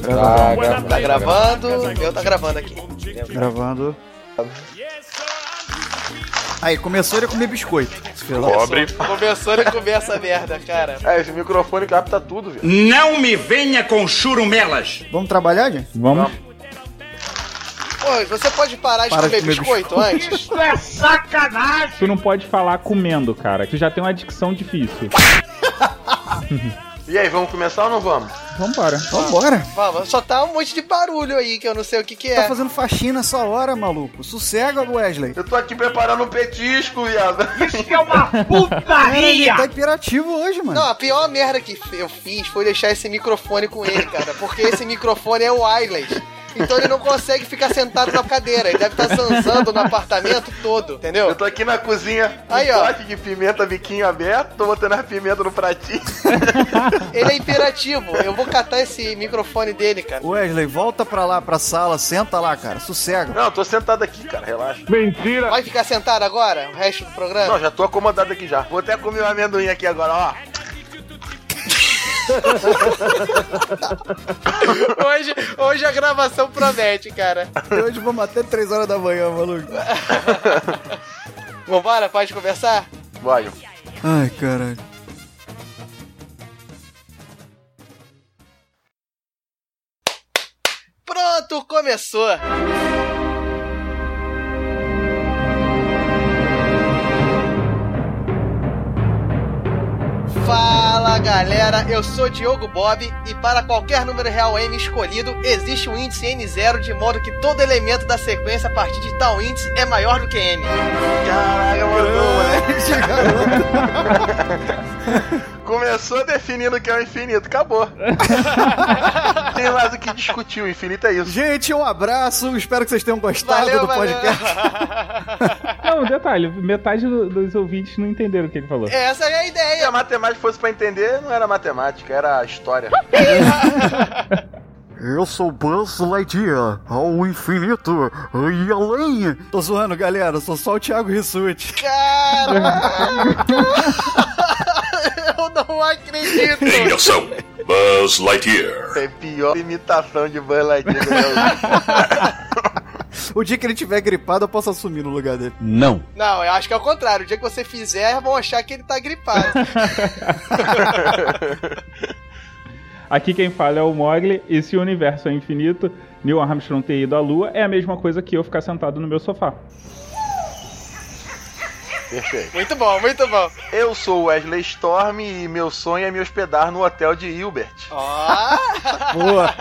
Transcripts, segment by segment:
Tá, I tá gravando. the rock, Meu tá gravando aqui. Gravando. Aí, começou ele a comer biscoito. Pobre. Começou a comer essa merda, cara. É, esse microfone capta tudo, viu? Não me venha com churumelas. Vamos trabalhar, gente? Vamos. Pô, você pode parar de Para de comer comer biscoito antes? Tu não pode falar comendo, cara. Tu já tem uma dicção difícil. E aí, vamos começar ou não vamos? Vambora. Vambora. Vamos, só tá um monte de barulho aí que eu não sei o que que Tá é. fazendo faxina essa hora, maluco. Sossega, Wesley. Eu tô aqui preparando um petisco, viado. Cara, ele tá imperativo hoje, mano. Não, a pior merda que eu fiz foi deixar esse microfone com ele, cara. Porque esse microfone é wireless. Então ele não consegue ficar sentado na cadeira. Ele deve estar zanzando no apartamento todo, Eu entendeu? tô aqui na cozinha Aí, um ó. pote de pimenta biquinho aberto, tô botando as pimentas no pratinho. Ele é imperativo. Eu vou catar esse microfone dele, cara. Wesley, volta pra lá, pra sala, senta lá, cara. Sossega. Não, eu tô sentado aqui, cara, relaxa. Vai ficar sentado agora, o resto do programa? Não, já tô acomodado aqui já. Vou até comer um amendoim aqui agora, ó. Hoje, hoje a gravação promete, cara. Hoje vamos até 3 horas da manhã, maluco. Vambora, pode conversar? Vai. Ai, caralho. Pronto, começou! Fala galera, eu sou Diogo Bob e para qualquer número real M escolhido existe um índice N0 de modo que todo elemento da sequência a partir de tal índice é maior do que N. Caraca, mandou, moleque. Começou definindo que é o infinito, acabou. Tem mais o que discutir, o infinito é isso. Gente, um abraço. Espero que vocês tenham gostado Valeu, do valeu. podcast. Não, detalhe, metade do- dos ouvintes não entenderam o que ele falou. Essa é a Se a ideia. matemática fosse pra entender, não era matemática, era história. Eu sou Buzz Lightyear, ao infinito e além. Tô zoando, galera. Sou só o Thiago Rissuti. Cara! Eu não acredito! Eu sou Buzz Lightyear. É a pior imitação de Buzz Lightyear. O dia que ele tiver gripado, eu posso assumir no lugar dele. Não. Não, eu acho que é o contrário. O dia que você fizer, vão achar que ele tá gripado. Aqui quem fala é o Mogli, e se o universo é infinito, Neil Armstrong ter ido à Lua é a mesma coisa que eu ficar sentado no meu sofá. Perfeito. muito bom, muito bom. Eu sou Wesley Storm e meu sonho é me hospedar no hotel de Hilbert. Ó. Boa.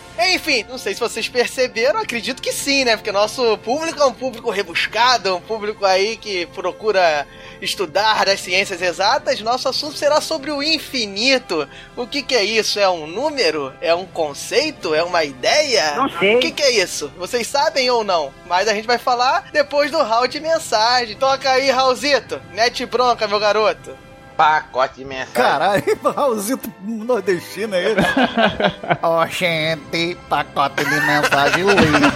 Enfim, não sei se vocês perceberam, acredito que sim, né? Porque nosso público é um público rebuscado, um público aí que procura estudar das ciências exatas. Nosso assunto será sobre o infinito. O que, que é isso? É um número? É um conceito? É uma ideia? Não sei. O que, que é isso? Vocês sabem ou não? Mas a gente vai falar depois do round de mensagem. Toca aí, Raulzito. Mete bronca, meu garoto. Pacote de mensagem. Caralho, Raulzito nordestino é ele. Ó, gente, pacote de mensagem lindo.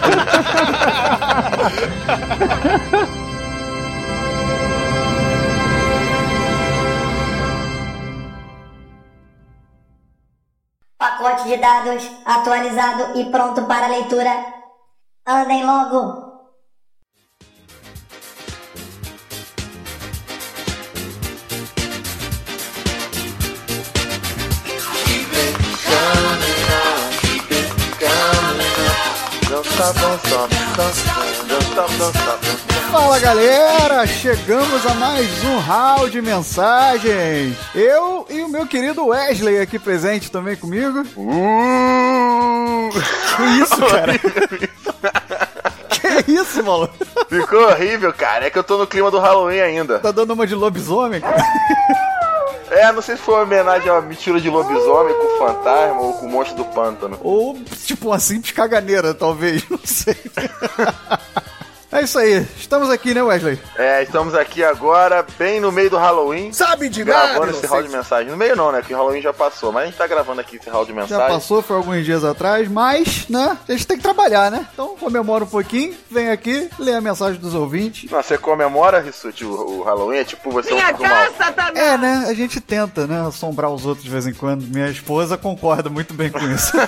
Pacote de dados atualizado e pronto para leitura. Andem logo! Fala galera, chegamos a mais um round de mensagens. Eu e o meu querido Wesley aqui presente também comigo. Uh! Que isso, cara? que isso, maluco? Ficou horrível, cara. É que eu tô no clima do Halloween ainda. Tá dando uma de lobisomem? cara? É, não sei se foi uma homenagem a mentira de lobisomem com fantasma ou com o monstro do pântano. Ou, tipo, uma simples caganeira, talvez, não sei. É isso aí. Estamos aqui, né, Wesley? É, estamos aqui agora, bem no meio do Halloween. Sabe de Gravando nada, esse você- round de mensagem. No meio não, né? Que o Halloween já passou. Mas a gente tá gravando aqui esse round de Já mensagem. passou, foi alguns dias atrás, mas, né, a gente tem que trabalhar, né? Então comemora um pouquinho, vem aqui, lê a mensagem dos ouvintes. Não, você comemora, Rissuti, o, o Halloween? É tipo você é um do mal. É, né? A gente tenta, né, assombrar os outros de vez em quando. Minha esposa concorda muito bem com isso.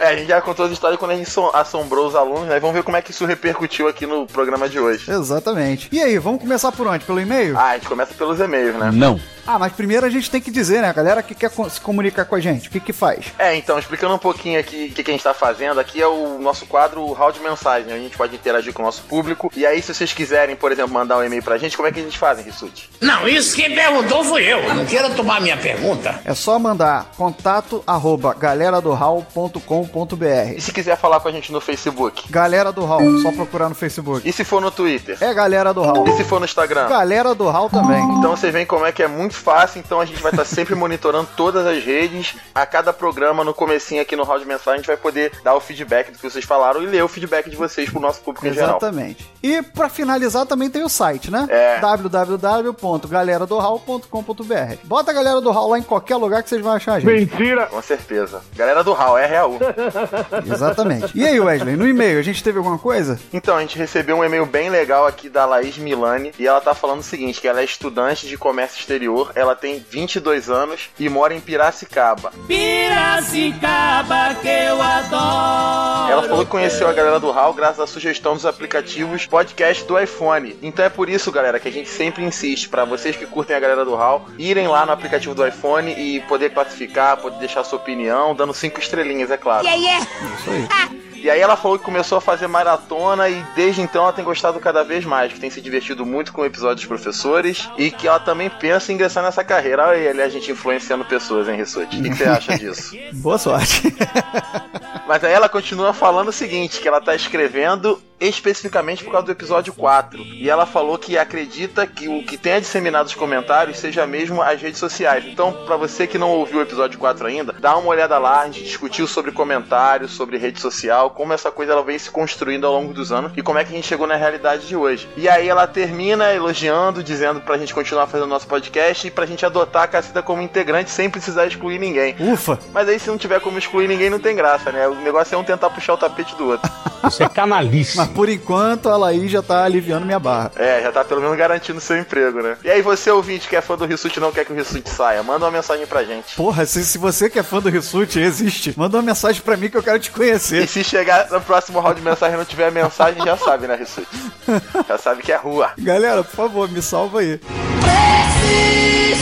É, a gente já contou as histórias quando a gente som- assombrou os alunos, né? Vamos ver como é que isso repercutiu aqui no programa de hoje. Exatamente. E aí, vamos começar por onde? Pelo e-mail? Ah, a gente começa pelos e-mails, né? Não. Ah, mas primeiro a gente tem que dizer, né, a galera que quer se comunicar com a gente, o que que faz? É, então, explicando um pouquinho aqui o que, que a gente tá fazendo, aqui é o nosso quadro Hall de Mensagem, a gente pode interagir com o nosso público. E aí, se vocês quiserem, por exemplo, mandar um e-mail pra gente, como é que a gente faz, Rissuti? Não, isso quem perguntou fui eu. Não queira tomar minha pergunta. É só mandar contato arroba galeradohall.com.br E se quiser falar com a gente no Facebook? Galera do Hall, só procurar no Facebook. E se for no Twitter? É Galera do Hall. E se for no Instagram? Galera do Hall também. Então vocês veem como é que é muito fácil, então a gente vai estar sempre monitorando todas as redes. A cada programa, no comecinho aqui no Hall de Mensagem, a gente vai poder dar o feedback do que vocês falaram e ler o feedback de vocês pro nosso público em geral. Exatamente. E pra finalizar também tem o site, né? É. www.galeradohall.com.br. Bota a galera do Hall lá em qualquer lugar que vocês vão achar a gente. Com certeza. Galera do Hall, é real. Exatamente. E aí, Wesley, no e-mail a gente teve alguma coisa? Então, a gente recebeu um e-mail bem legal aqui da Laís Milani e ela tá falando o seguinte, que ela é estudante de comércio exterior, ela tem 22 anos e mora em Piracicaba. Piracicaba que eu adoro. Ela falou que conheceu a galera do HAL graças à sugestão dos aplicativos podcast do iPhone. Então é por isso, galera, que a gente sempre insiste para vocês que curtem a galera do HAL irem lá no aplicativo do iPhone e poder classificar, poder deixar sua opinião, dando cinco estrelinhas, é claro. Isso aí. E aí ela falou que começou a fazer maratona e desde então ela tem gostado cada vez mais, que tem se divertido muito com o episódio dos professores e que ela também pensa em ingressar nessa carreira. Olha aí, a gente influenciando pessoas, hein, Rissuti? O que que você acha disso? Boa sorte. Mas aí ela continua falando o seguinte, que ela tá escrevendo especificamente por causa do episódio 4. E ela falou que acredita que o que tenha disseminado os comentários seja mesmo as redes sociais. Então, pra você que não ouviu o episódio 4 ainda, dá uma olhada lá, a gente discutiu sobre comentários, sobre rede social, como essa coisa ela vem se construindo ao longo dos anos e como é que a gente chegou na realidade de hoje. E aí ela termina elogiando, dizendo pra gente continuar fazendo nosso podcast e pra gente adotar a Cacita como integrante sem precisar excluir ninguém. Ufa. Mas aí se não tiver como excluir ninguém, não tem graça, né? O negócio é um tentar puxar o tapete do outro. Isso é canalice. Mas por enquanto a Laís já tá aliviando minha barra. É, já tá pelo menos garantindo seu emprego, né? E aí você, ouvinte, que é fã do Rissuti e não quer que o Rissuti saia, manda uma mensagem pra gente. Porra, se, se você que é fã do Rissuti existe, manda uma mensagem pra mim que eu quero te E conhecer. se chegar no próximo round de mensagem e não tiver mensagem, já sabe, né, Rissuti? Já sabe que é rua. Galera, por favor, me salva aí. E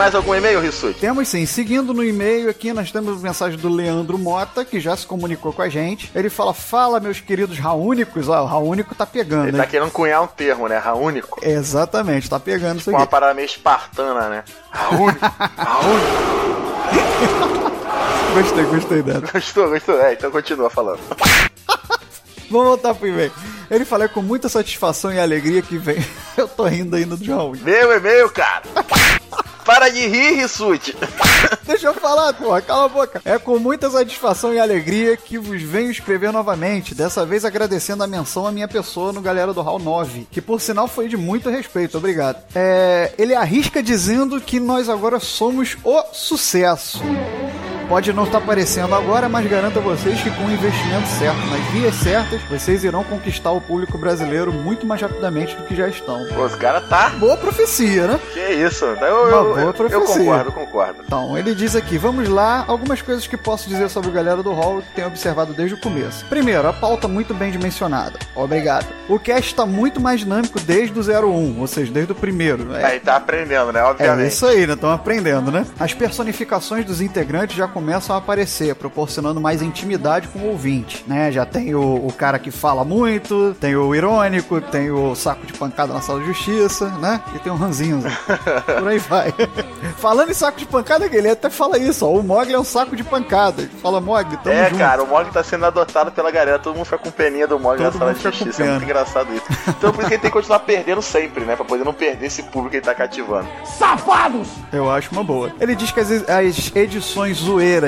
mais algum e-mail, Rissuti? Temos sim, seguindo no e-mail aqui, nós temos mensagem do Leandro Mota, que já se comunicou com a gente. Ele fala: Fala, meus queridos raúnicos. Ó, o raúnico tá pegando, Ele hein? tá querendo cunhar um termo, né? Raúnico. Exatamente, tá pegando isso Com uma aqui. parada meio espartana, né? Raúnico. Raúnico. Gostei, gostei dela. Gostou, gostou? É, então continua falando. Vamos voltar pro e-mail. Ele fala com muita satisfação e alegria que vem. Eu tô rindo ainda do Raul. Meu e-mail, cara. Para de rir, Rissuti. Deixa eu falar, porra, cala a boca. É com muita satisfação e alegria que vos venho escrever novamente, dessa vez agradecendo a menção à minha pessoa no Galera do Hall 9, que por sinal foi de muito respeito, obrigado. É, ele arrisca dizendo que nós agora somos o sucesso. Pode não estar aparecendo agora, mas garanto a vocês que com o investimento certo, nas vias certas, vocês irão conquistar o público brasileiro muito mais rapidamente do que já estão. Pô, os caras tá. Boa profecia, né? Que isso? Eu, Uma eu, boa eu, eu profecia. concordo, concordo. Então, ele diz aqui, vamos lá, algumas coisas que posso dizer sobre o galera do Hall que tenho observado desde o começo. Primeiro, a pauta muito bem dimensionada. Obrigado. O cast está muito mais dinâmico desde o 01, ou seja, desde o primeiro. É, Aí tá aprendendo, né? é Obviamente. isso aí, né? Estão aprendendo, né? As personificações dos integrantes já começam a aparecer, proporcionando mais intimidade com o ouvinte, né? Já tem o, o cara que fala muito, tem o irônico, tem o saco de pancada na sala de justiça, né? E tem o ranzinho. Por aí vai. Falando em saco de pancada, ele até fala isso, ó. O Mogli é um saco de pancada. Ele fala, Mogli, tamo É, junto. cara, o Mogli tá sendo adotado pela galera, todo mundo fica com peninha do Mogli na sala de justiça. É muito engraçado isso. Então por isso que ele tem que continuar perdendo sempre, né? Pra poder não perder esse público que ele tá cativando. Safados! Eu acho uma boa. Ele diz que as, as edições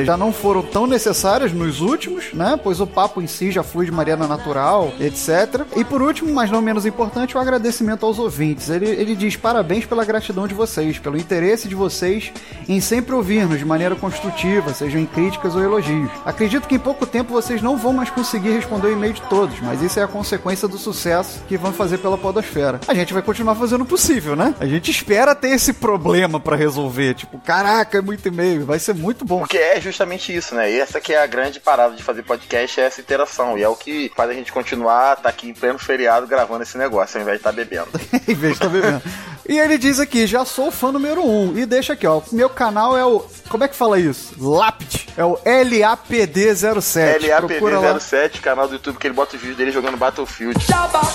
já não foram tão necessárias nos últimos, né? Pois o papo em si já flui de maneira natural, etc. E por último, mas não menos importante, o agradecimento aos ouvintes. Ele, ele diz parabéns pela gratidão de vocês, pelo interesse de vocês em sempre ouvir-nos de maneira construtiva, sejam em críticas ou elogios. Acredito que em pouco tempo vocês não vão mais conseguir responder o e-mail de todos, mas isso é a consequência do sucesso que vão fazer pela podosfera. A gente vai continuar fazendo o possível, né? A gente espera ter esse problema para resolver, tipo, caraca, é muito e-mail, vai ser muito bom. Porque é justamente isso, né? E essa que é a grande parada de fazer podcast, é essa interação. E é o que faz a gente continuar, tá aqui em pleno feriado gravando esse negócio, ao invés de estar bebendo. em vez de estar bebendo. E ele diz aqui, já sou fã número 1. Um. E deixa aqui, ó. Meu canal é o. Como é que fala isso? Lapd. É o LAPD07. LAPD07, canal do YouTube que ele bota os vídeos dele jogando Battlefield.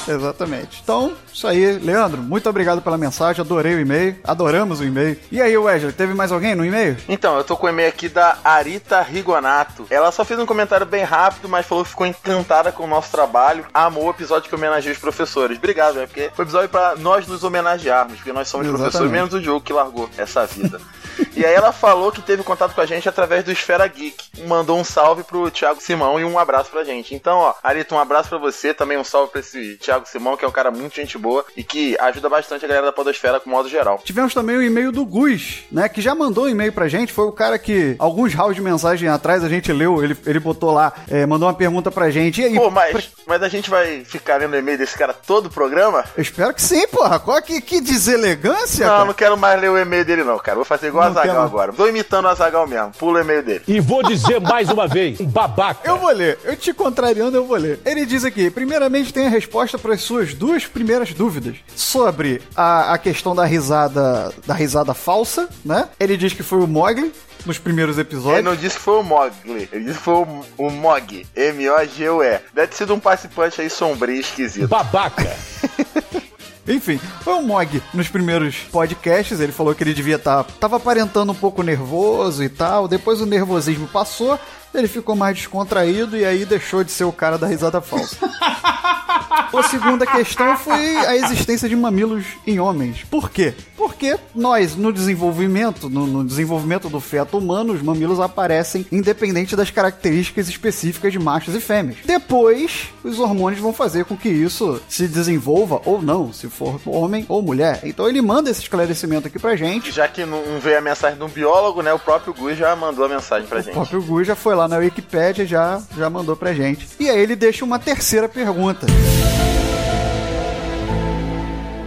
Exatamente. Então, isso aí, Leandro, muito obrigado pela mensagem. Adorei o e-mail. Adoramos o e-mail. E aí, Wesley, teve mais alguém no e-mail? Então, eu tô com o e-mail aqui da Arita Rigonato. Ela só fez um comentário bem rápido, mas falou que ficou encantada com o nosso trabalho. Amou o episódio que homenageia os professores. Obrigado, né? Porque foi um episódio pra nós nos homenagearmos porque nós somos Exatamente. professores, menos o Diogo que largou essa vida. e aí ela falou que teve contato com a gente através do Esfera Geek. Mandou um salve pro Thiago Simão e um abraço pra gente. Então, ó, Arita, um abraço pra você, também um salve pra esse Thiago Simão, que é um cara muito gente boa e que ajuda bastante a galera da Podosfera com modo geral. Tivemos também o e-mail do Gus, né, que já mandou um e-mail pra gente, foi o cara que alguns rounds de mensagem atrás a gente leu, ele, ele botou lá, é, mandou uma pergunta pra gente. E aí, Pô, mas, pra... mas a gente vai ficar lendo o e-mail desse cara todo o programa? Eu espero que sim, porra. Qual que, que deselegância? Não, cara? não quero mais ler o e-mail dele não, cara. Vou fazer igual a Zagal quero... agora. Tô imitando o Azagal mesmo. Pula o e-mail dele. E vou dizer mais uma vez, um babaca. Eu vou ler. Eu te contrariando, eu vou ler. Ele diz aqui, primeiramente tem a resposta para as suas duas primeiras dúvidas sobre a, a questão da risada da risada falsa, né? Ele diz que foi o Mogli, nos primeiros episódios. Ele não disse que foi o Mogli, ele disse que foi o, o Mog, M-O-G-U-E. Deve ter sido um participante aí sombrio esquisito. Babaca! Enfim, foi o Mog nos primeiros podcasts. Ele falou que ele devia estar. Tá, tava aparentando um pouco nervoso e tal. Depois o nervosismo passou, ele ficou mais descontraído e aí deixou de ser o cara da risada falsa. A segunda questão foi a existência de mamilos em homens. Por quê? Porque nós, no desenvolvimento, no, no, desenvolvimento do feto humano, os mamilos aparecem independente das características específicas de machos e fêmeas. Depois, os hormônios vão fazer com que isso se desenvolva ou não, se for homem ou mulher. Então ele manda esse esclarecimento aqui pra gente. Já que não veio a mensagem de um biólogo, né? O próprio Gu já mandou a mensagem pra o gente. O próprio Gu já foi lá na Wikipedia já já mandou pra gente. E aí ele deixa uma terceira pergunta.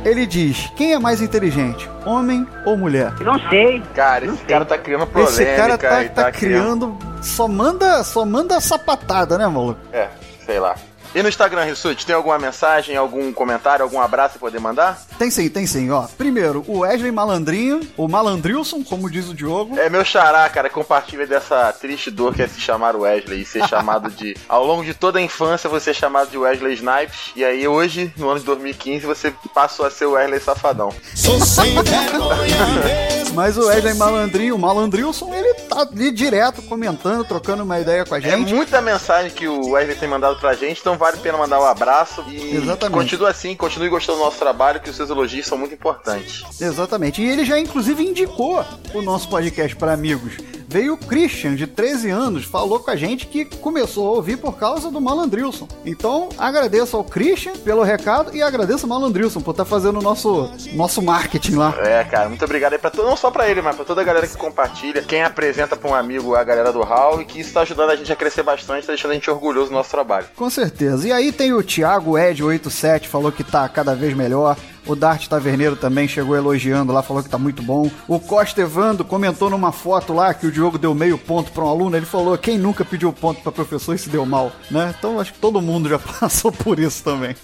Ele diz: quem é mais inteligente, homem ou mulher? Não sei. Cara, esse cara tá criando polêmica. Esse cara tá, tá, tá criando, criando. Só manda, só manda sapatada, né, maluco? É, sei lá. E no Instagram, Rissuti, tem alguma mensagem, algum comentário, algum abraço pra poder mandar? Tem sim, tem sim, ó. Primeiro, o Wesley Malandrinho, o Malandrilson, como diz o Diogo. É meu xará, cara, compartilha dessa triste dor que é se chamar Wesley e ser chamado de. Ao longo de toda a infância, você é chamado de Wesley Snipes. E aí, hoje, no ano de 2015, você passou a ser o Wesley Safadão. Sou sem vergonha Mas o Wesley Malandrinho, o Malandrilson, ele tá ali direto comentando, trocando uma ideia com a é gente. É muita mensagem que o Wesley tem mandado pra gente, então vale a pena mandar um abraço. E Exatamente. continue assim, continue gostando do nosso trabalho, que os seus elogios são muito importantes. Exatamente. E ele já, inclusive, indicou o nosso podcast para amigos veio o Christian, de 13 anos, falou com a gente que começou a ouvir por causa do Malandrilson. Então, agradeço ao Christian pelo recado e agradeço ao Malandrilson por estar tá fazendo o nosso, nosso marketing lá. É, cara, muito obrigado aí pra todo, não só pra ele, mas pra toda a galera que compartilha, quem apresenta pra um amigo a galera do Hall e que isso tá ajudando a gente a crescer bastante, tá deixando a gente orgulhoso do nosso trabalho. Com certeza. E aí tem o Thiago Ed87, falou que tá cada vez melhor. O Dart Taverneiro também chegou elogiando lá, falou que tá muito bom. O Costa Evando comentou numa foto lá que o Diogo deu meio ponto para um aluno. Ele falou: quem nunca pediu ponto para professor e se deu mal, né? Então acho que todo mundo já passou por isso também.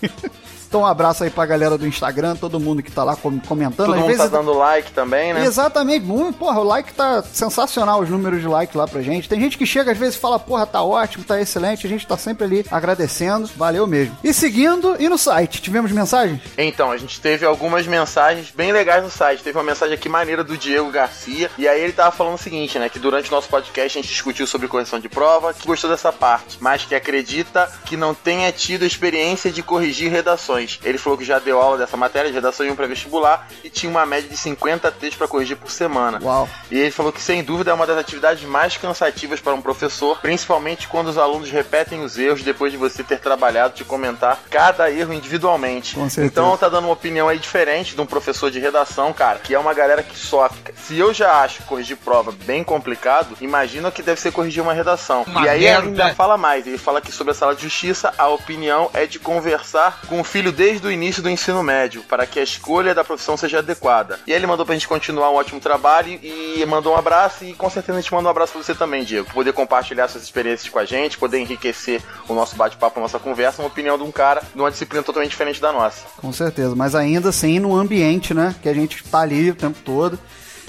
Então um abraço aí pra galera do Instagram, todo mundo que tá lá comentando. Todo Às mundo vezes... tá dando like também, né? Exatamente. Porra, o like tá sensacional, os números de like lá pra gente. Tem gente que chega às vezes e fala, porra, tá ótimo, tá excelente. A gente tá sempre ali agradecendo. Valeu mesmo. E seguindo, e no site, tivemos mensagens? Então, a gente teve teve algumas mensagens bem legais no site. Teve uma mensagem aqui maneira do Diego Garcia. E aí ele tava falando o seguinte, né? Que durante o nosso podcast a gente discutiu sobre correção de prova, que gostou dessa parte, mas que acredita que não tenha tido experiência de corrigir redações. Ele falou que já deu aula dessa matéria de redação em um pré-vestibular e tinha uma média de 50 textos para corrigir por semana. Uau. E ele falou que sem dúvida é uma das atividades mais cansativas para um professor, principalmente quando os alunos repetem os erros depois de você ter trabalhado de comentar cada erro individualmente. Com certeza. Então tá dando uma opinião aí diferente de um professor de redação, cara, que é uma galera que sofre. Se eu já acho corrigir prova bem complicado, imagina que deve ser corrigir uma redação. Uma e aí merda. ele ainda fala mais, ele fala que sobre a sala de justiça, a opinião é de conversar com o filho desde o início do ensino médio, para que a escolha da profissão seja adequada. E aí ele mandou pra gente continuar um ótimo trabalho e mandou um abraço e com certeza a gente manda um abraço pra você também, Diego. Poder compartilhar suas experiências com a gente, poder enriquecer o nosso bate-papo, a nossa conversa, uma opinião de um cara numa disciplina totalmente diferente da nossa. Com certeza, mas ainda assim no ambiente, né? Que a gente tá ali o tempo todo.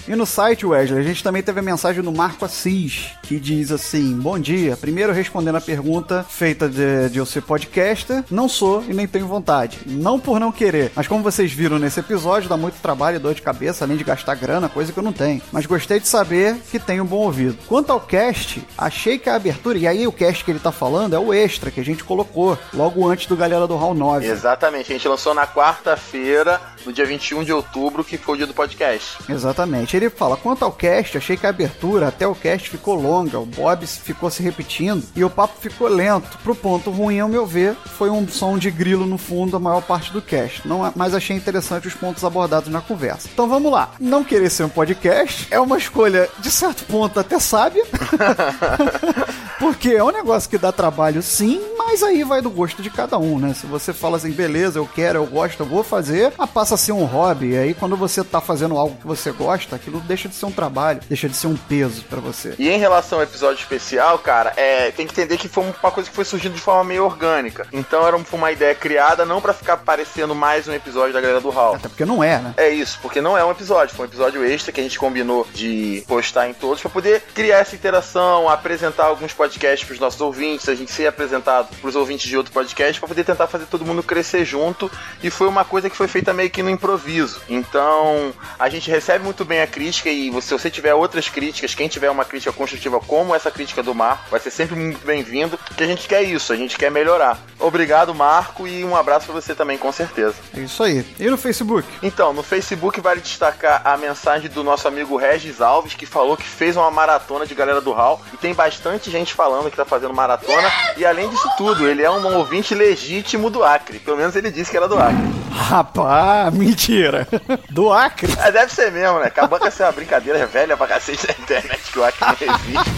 E no site, Wesley, a gente também teve a mensagem do Marco Assis, que diz assim: Bom dia. Primeiro, respondendo a pergunta feita de, de eu ser podcaster, não sou e nem tenho vontade. Não por não querer, mas como vocês viram nesse episódio, dá muito trabalho e dor de cabeça, além de gastar grana, coisa que eu não tenho. Mas gostei de saber que tenho um bom ouvido. Quanto ao cast, achei que a abertura, e aí o cast que ele tá falando é o extra que a gente colocou logo antes do Galera do Hall 9. Exatamente, a gente lançou na quarta-feira, no dia 21 de outubro, que foi o dia do podcast. Exatamente. Ele fala: quanto ao cast, achei que a abertura até o cast ficou longa, o Bob ficou se repetindo e o papo ficou lento. Pro ponto ruim, ao meu ver, foi um som de grilo no fundo a maior parte do cast. Não, mas achei interessante os pontos abordados na conversa. Então vamos lá. Não querer ser um podcast é uma escolha, de certo ponto, até sábia. Porque é um negócio que dá trabalho sim, mas aí vai do gosto de cada um, né? Se você fala assim, beleza, eu quero, eu gosto, eu vou fazer, ah, passa a ser um hobby. E aí quando você tá fazendo algo que você gosta, aquilo deixa de ser um trabalho, deixa de ser um peso pra você. E em relação ao episódio especial, cara, é, tem que entender que foi uma coisa que foi surgindo de forma meio orgânica. Então era uma ideia criada não pra ficar parecendo mais um episódio da Galera do Hall. Até porque não é, né? É isso, porque não é um episódio, foi um episódio extra que a gente combinou de postar em todos pra poder criar essa interação, apresentar alguns podcasts pros nossos ouvintes, a gente ser apresentado pros ouvintes de outro podcast pra poder tentar fazer todo mundo crescer junto. E foi uma coisa que foi feita meio que no improviso. Então a gente recebe muito bem a crítica e se você tiver outras críticas, quem tiver uma crítica construtiva como essa crítica do Marco, vai ser sempre muito bem-vindo, porque a gente quer isso, a gente quer melhorar. Obrigado, Marco, e um abraço pra você também, com certeza. É isso aí. E no Facebook? Então, no Facebook vale destacar a mensagem do nosso amigo Regis Alves, que falou que fez uma maratona de galera do Hall. E tem bastante gente falando que tá fazendo maratona. E além disso tudo, ele é um ouvinte legítimo do Acre. Pelo menos ele disse que era do Acre. Rapaz, mentira. Do Acre? É, deve ser mesmo, né? Acabou com essa brincadeira velha pra cacete da internet que o Acre não existe.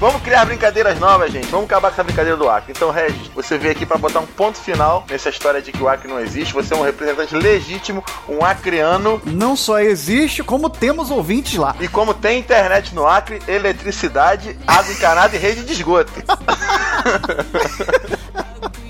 Vamos criar brincadeiras novas, gente. Vamos acabar com essa brincadeira do Acre. Então, Regis, você veio aqui pra botar um ponto final nessa história de que o Acre não existe. Você é um representante legítimo, um acreano. Não só existe, como temos ouvintes lá. E como tem internet no Acre, eletricidade, água encanada e rede de esgoto.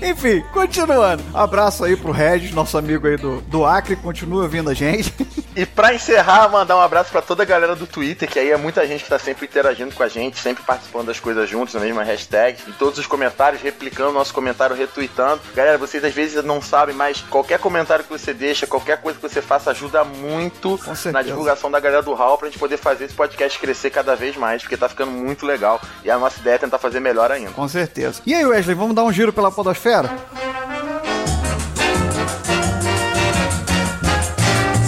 Enfim, continuando. Abraço aí pro Regis, nosso amigo aí do, do Acre, continua vindo a gente. E pra encerrar, mandar um abraço pra toda a galera do Twitter, que aí é muita gente que tá sempre interagindo com a gente, sempre participando das coisas juntos, na mesma hashtag, em todos os comentários, replicando nosso comentário, retweetando. Galera, vocês às vezes não sabem, mas qualquer comentário que você deixa, qualquer coisa que você faça, ajuda muito na divulgação da galera do Hall pra gente poder fazer esse podcast crescer cada vez mais, porque tá ficando muito legal. E a nossa ideia é tentar fazer melhor ainda. Com certeza. E aí, Wesley, vamos dar um giro pela podosfera?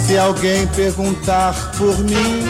Se alguém perguntar por mim.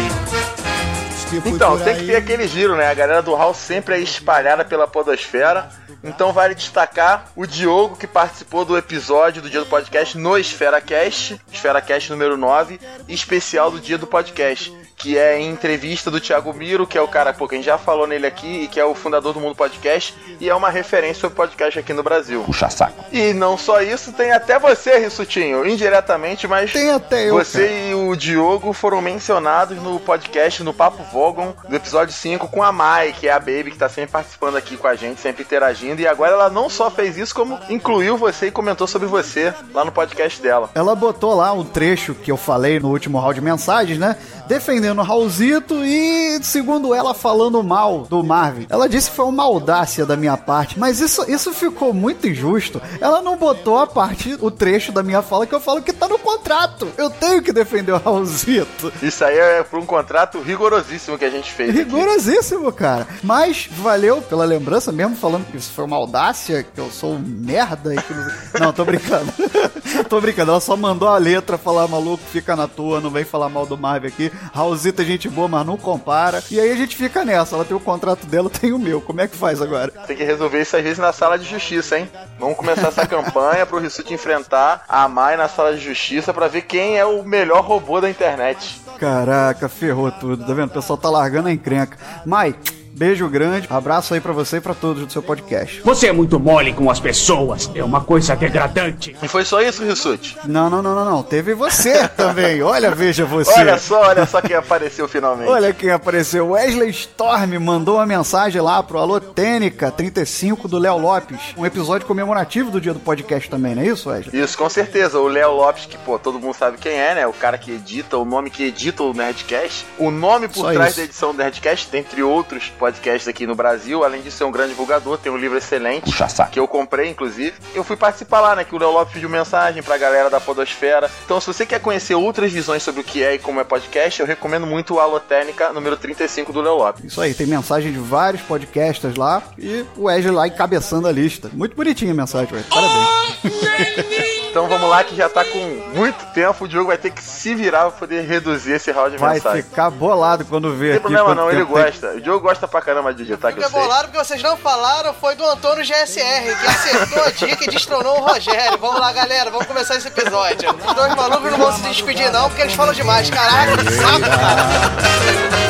Então, tem que ter aquele giro, né? A galera do Hall sempre é espalhada pela podosfera. Então vale destacar o Diogo que participou do episódio do dia do podcast no Esfera Cast, Esfera Cast número 9, especial do dia do podcast, que é em entrevista do Thiago Miro, que é o cara pô, que a gente já falou nele aqui e que é o fundador do Mundo Podcast e é uma referência sobre podcast aqui no Brasil. Puxa saco. E não só isso, tem até você, Rissutinho, indiretamente, mas Tem até eu, você cara. e o Diogo foram mencionados no podcast, no Papo Vogon, do episódio 5, com a Mai, que é a Baby, que tá sempre participando aqui com a gente, sempre interagindo. E agora ela não só fez isso, como incluiu você e comentou sobre você lá no podcast dela. Ela botou lá um trecho que eu falei no último round de mensagens, né? Defendendo o Raulzito e, segundo ela, falando mal do Marvin. Ela disse que foi uma audácia da minha parte, mas isso, isso ficou muito injusto. Ela não botou a parte, o trecho da minha fala que eu falo que tá no contrato. Eu tenho que defender o Raulzito. Isso aí é por um contrato rigorosíssimo que a gente fez. aqui. Rigorosíssimo, cara. Mas valeu pela lembrança, mesmo falando que isso foi uma audácia, que eu sou um merda e que não... não, tô brincando. tô brincando. Ela só mandou a letra falar maluco, fica na tua, não vem falar mal do Marvel aqui. Raulzita é gente boa, mas não compara. E aí a gente fica nessa. Ela tem o contrato dela, tenho o meu. Como é que faz agora? Tem que resolver isso às vezes na sala de justiça, hein? Vamos começar essa campanha pro Rissuti enfrentar a Mai na sala de justiça pra ver quem é o melhor robô da internet. Caraca, ferrou tudo, tá vendo? O pessoal tá largando a encrenca. Mai, beijo grande, abraço aí pra você e pra todos do seu podcast. Você é muito mole com as pessoas. É uma coisa degradante. E foi só isso, Rissuti? Não, não, não, não, não. Teve você também. Olha, veja você. Olha só, olha só quem apareceu finalmente. Olha quem apareceu. Wesley Storm mandou uma mensagem lá pro Alô Tênica 35 do Léo Lopes. Um episódio comemorativo do dia do podcast também, não é isso, Wesley? Isso, com certeza. O Léo Lopes, que, pô, todo mundo sabe quem é, né? O cara que edita, o nome que edita o Nerdcast. O nome por Só trás isso. da edição do Nerdcast, dentre outros podcasts aqui no Brasil, além de ser um grande divulgador, tem um livro excelente, Puxa que eu comprei, inclusive. Eu fui participar lá, né? Que o Léo Lopes pediu mensagem pra galera da Podosfera. Então, se você quer conhecer outras visões sobre o que é e como é podcast, eu recomendo muito o Alotênica número 35 do Léo Lopes. Isso aí, tem mensagem de vários podcasters lá e o Wesley lá encabeçando a lista. Muito bonitinha a mensagem, Wesley. Parabéns. Então vamos lá, que já tá com muito tempo. O Diogo vai ter que se virar pra poder reduzir esse round de Vai mensagem. ficar bolado quando vê Não tem problema não, ele tempo tem. gosta. O Diogo gosta pra caramba de digitar, que eu Fica sei. bolado porque vocês não falaram foi do Antônio GSR, que acertou a dica e destronou o Rogério. Vamos lá, galera, vamos começar esse episódio. Os dois malucos não vão se despedir, não, porque eles falam demais. Caraca, que saco, cara.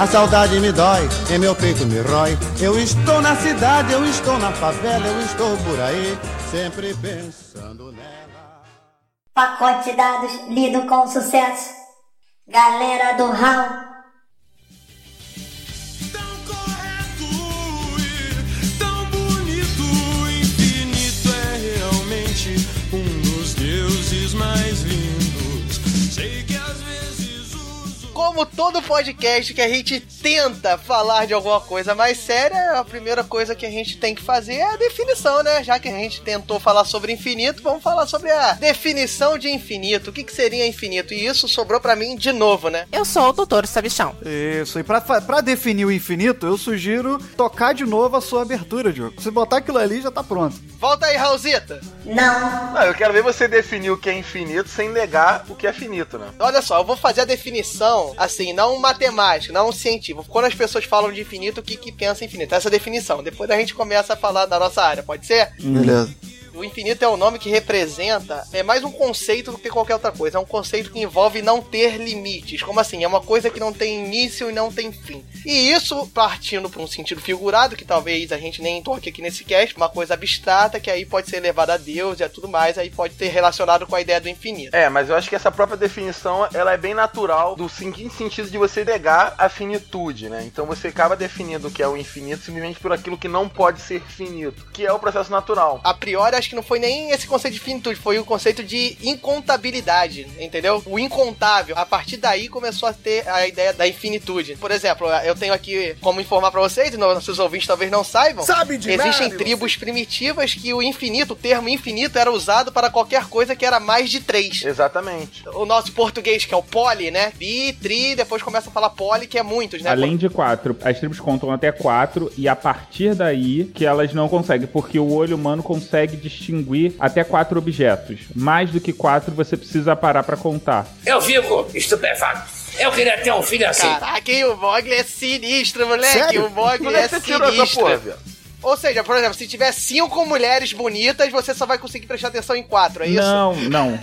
A saudade me dói, em meu peito me rói. Eu estou na cidade, eu estou na favela, eu estou por aí, sempre pensando nela. Pacote de dados lido com sucesso. Galera do HAL. Como todo podcast que a gente tenta falar de alguma coisa mais séria, a primeira coisa que a gente tem que fazer é a definição, né? Já que a gente tentou falar sobre infinito, vamos falar sobre a definição de infinito. O que, que seria infinito? E isso sobrou pra mim de novo, né? Eu sou o Doutor Sabichão. Isso, e pra, pra definir o infinito, eu sugiro tocar de novo a sua abertura, Diogo. Se botar aquilo ali, já tá pronto. Volta aí, Raulzita. Não. Não, eu quero ver você definir o que é infinito sem negar o que é finito, né? Olha só, eu vou fazer a definição, assim, não matemática, não científica. Quando as pessoas falam de infinito, o que que pensa infinito? Essa é definição. Depois a gente começa a falar da nossa área, pode ser? Beleza. O infinito é o nome que representa, é mais um conceito do que qualquer outra coisa. É um conceito que envolve não ter limites. Como assim? É uma coisa que não tem início e não tem fim. E isso partindo para um sentido figurado, que talvez a gente nem toque aqui nesse cast, uma coisa abstrata que aí pode ser levada a Deus e a tudo mais, aí pode ter relacionado com a ideia do infinito. É, mas eu acho que essa própria definição, ela é bem natural do seguinte sentido de você negar a finitude, né? Então você acaba definindo o que é o infinito simplesmente por aquilo que não pode ser finito, que é o processo natural. A priori, acho que não foi nem esse conceito de finitude, foi o conceito de incontabilidade, entendeu? O incontável. A partir daí começou a ter a ideia da infinitude. Por exemplo, eu tenho aqui como informar pra vocês, e nossos ouvintes talvez não saibam. Sabe de Existem nada, tribos primitivas que o infinito, o termo infinito, era usado para qualquer coisa que era mais de três. Exatamente. O nosso português, que é o poli, né? Bi, tri, depois começa a falar poli, que é muitos, né? Além de quatro, as tribos contam até quatro e a partir daí que elas não conseguem, porque o olho humano consegue distinguir até quatro objetos. Mais do que quatro você precisa parar pra contar. Eu fico estupefato. Eu queria ter um filho assim. Caraca, hein, o Mogli é sinistro, moleque. Sério? O Mogli Onde é é sinistro. porra? Ou seja, por exemplo, se tiver cinco mulheres bonitas, você só vai conseguir prestar atenção em quatro, é isso? Não, não.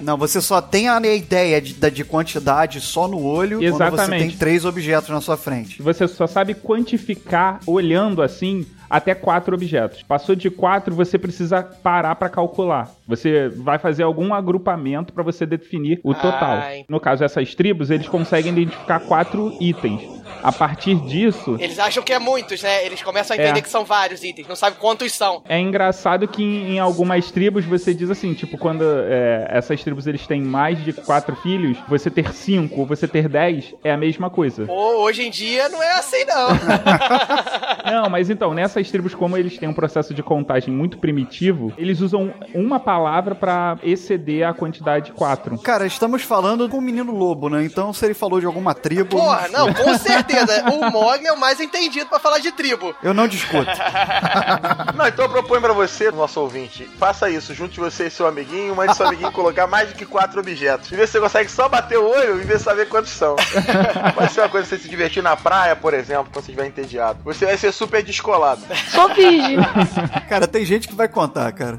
Não, você só tem a ideia de, de quantidade só no olho quando você Exatamente. tem três objetos na sua frente. Você só sabe quantificar olhando assim até quatro objetos. Passou de quatro, você precisa parar pra calcular. Você vai fazer algum agrupamento pra você definir o total. Ai. No caso, essas tribos, eles conseguem identificar quatro itens. A partir disso, Eles acham que é muitos, né? Eles começam a entender É. que são vários itens, não sabem quantos são. É engraçado que em, em algumas tribos você diz assim, tipo, quando é, essas tribos eles têm mais de quatro filhos, você ter cinco ou você ter dez é a mesma coisa. Pô, hoje em dia não é assim, não. Não, mas então, nessas tribos, como eles têm um processo de contagem muito primitivo, eles usam uma palavra pra exceder a quantidade de quatro. Cara, estamos falando com o menino lobo, né? Então, se ele falou de alguma tribo. Porra, não, com certeza. O Mogli é o mais entendido pra falar de tribo. Eu não discuto. Não, então eu proponho pra você, nosso ouvinte, faça isso, junte você e seu amiguinho, mande seu amiguinho colocar mais do que quatro objetos. E ver se você consegue só bater o olho e ver saber quantos são. Vai ser uma coisa você se divertir na praia, por exemplo, quando você estiver entediado. Você vai ser super descolado. Sou virgem. Cara, tem gente que vai contar, cara.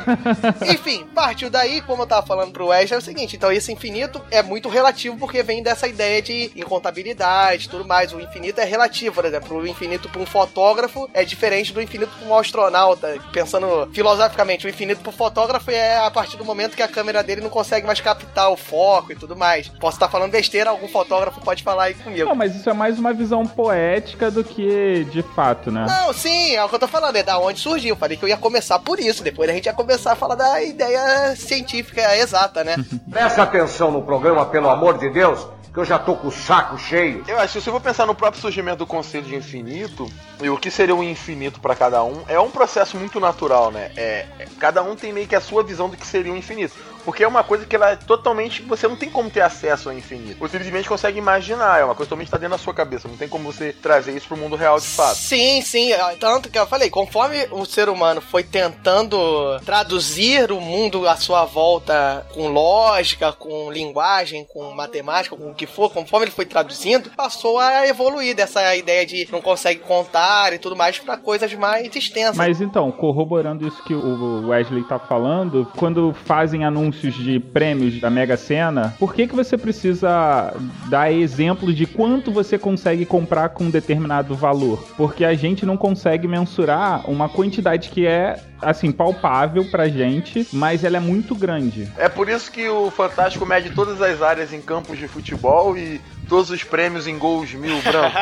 Enfim, partiu daí, como eu tava falando pro Wesley, é o seguinte, então esse infinito é muito relativo porque vem dessa ideia de incontabilidade e tudo mais. O infinito é relativo, por exemplo, o infinito pra um fotógrafo é diferente do infinito pra um astronauta. Pensando filosoficamente, o infinito pro fotógrafo é a partir do momento que a câmera dele não consegue mais captar o foco e tudo mais. Posso estar falando besteira, algum fotógrafo pode falar aí comigo. Não, mas isso é mais uma visão poética do que de fato, né? Não, sim, é o que eu tô falando, é da onde surgiu. Falei que eu ia começar por isso, depois a gente ia começar a falar da ideia científica exata, né? Presta atenção no programa, pelo amor de Deus, que eu já tô com o saco cheio. Eu acho que se eu for pensar no próprio surgimento do conceito de infinito, e o que seria um infinito pra cada um, é um processo muito natural, né? É, é- cada um tem meio que a sua visão do que seria um infinito. Porque é uma coisa que ela é totalmente. Você não tem como ter acesso ao infinito. Você simplesmente consegue imaginar, é uma coisa totalmente que tá dentro da sua cabeça. Não tem como você trazer isso pro mundo real de fato. Sim, sim. é, Tanto que eu falei, conforme o ser humano foi tentando traduzir o mundo à sua volta com lógica, com linguagem, com matemática, com o que for, conforme ele foi traduzindo, passou a evoluir dessa ideia de não consegue contar e tudo mais para coisas mais extensas. Mas então, corroborando isso que o Wesley tá falando, quando fazem anúncios de prêmios da Mega Sena, por que que você precisa dar exemplo de quanto você consegue comprar com um determinado valor? Porque a gente não consegue mensurar uma quantidade que é assim palpável pra gente, mas ela é muito grande. É por isso que o Fantástico mede todas as áreas em campos de futebol e todos os prêmios em gols mil branco.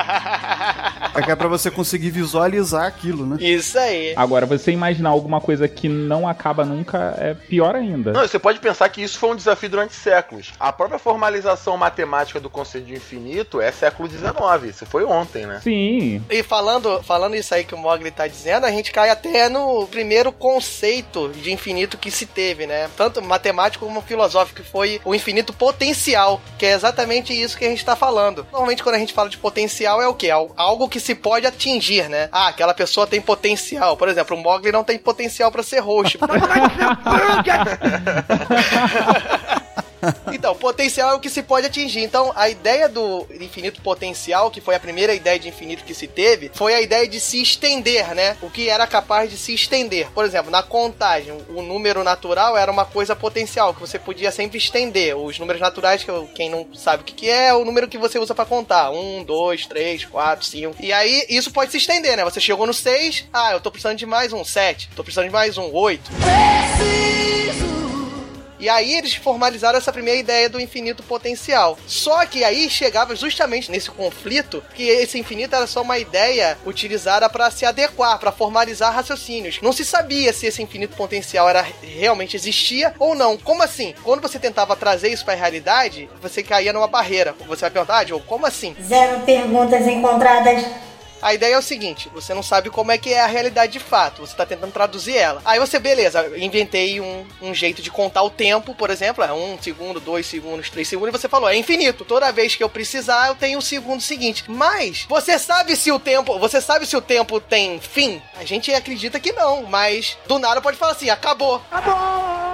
É que é pra você conseguir visualizar aquilo, né? Isso aí. Agora, você imaginar alguma coisa que não acaba nunca é pior ainda. Não, você pode pensar que isso foi um desafio durante séculos. A própria formalização matemática do conceito de infinito é século XIX. Isso foi ontem, né? Sim. E falando, falando isso aí que o Mogli tá dizendo, a gente cai até no primeiro conceito de infinito que se teve, né? Tanto matemático como filosófico, que foi o infinito potencial, que é exatamente isso que a gente tá falando. Normalmente quando a gente fala de potencial é o quê? Al- Algo que se pode atingir, né? Ah, aquela pessoa tem potencial. Por exemplo, o Mogli não tem potencial pra ser roxo. Então, potencial é o que se pode atingir. Então, a ideia do infinito potencial, que foi a primeira ideia de infinito que se teve, foi a ideia de se estender, né? O que era capaz de se estender. Por exemplo, na contagem, o número natural era uma coisa potencial, que você podia sempre estender. Os números naturais, que quem não sabe o que, é, é o número que você usa pra contar. Um, dois, três, quatro, cinco. E aí, isso pode se estender, né? Você chegou no seis, ah, eu tô precisando de mais um sete. Tô precisando de mais um oito. E aí eles formalizaram essa primeira ideia do infinito potencial. Só que aí chegava justamente nesse conflito que esse infinito era só uma ideia utilizada para se adequar, para formalizar raciocínios. Não se sabia se esse infinito potencial era realmente existia ou não. Como assim? Quando você tentava trazer isso para a realidade, você caía numa barreira. Você vai perguntar, ah, como assim? Zero perguntas encontradas. A ideia é o seguinte: você não sabe como é que é a realidade de fato, você tá tentando traduzir ela. Aí você, beleza, inventei um, um jeito de contar o tempo, por exemplo, é um segundo, dois segundos, três segundos, e você falou, é infinito. Toda vez que eu precisar, eu tenho o segundo seguinte. Mas você sabe se o tempo. Você sabe se o tempo tem fim? A gente acredita que não, mas do nada pode falar assim, acabou.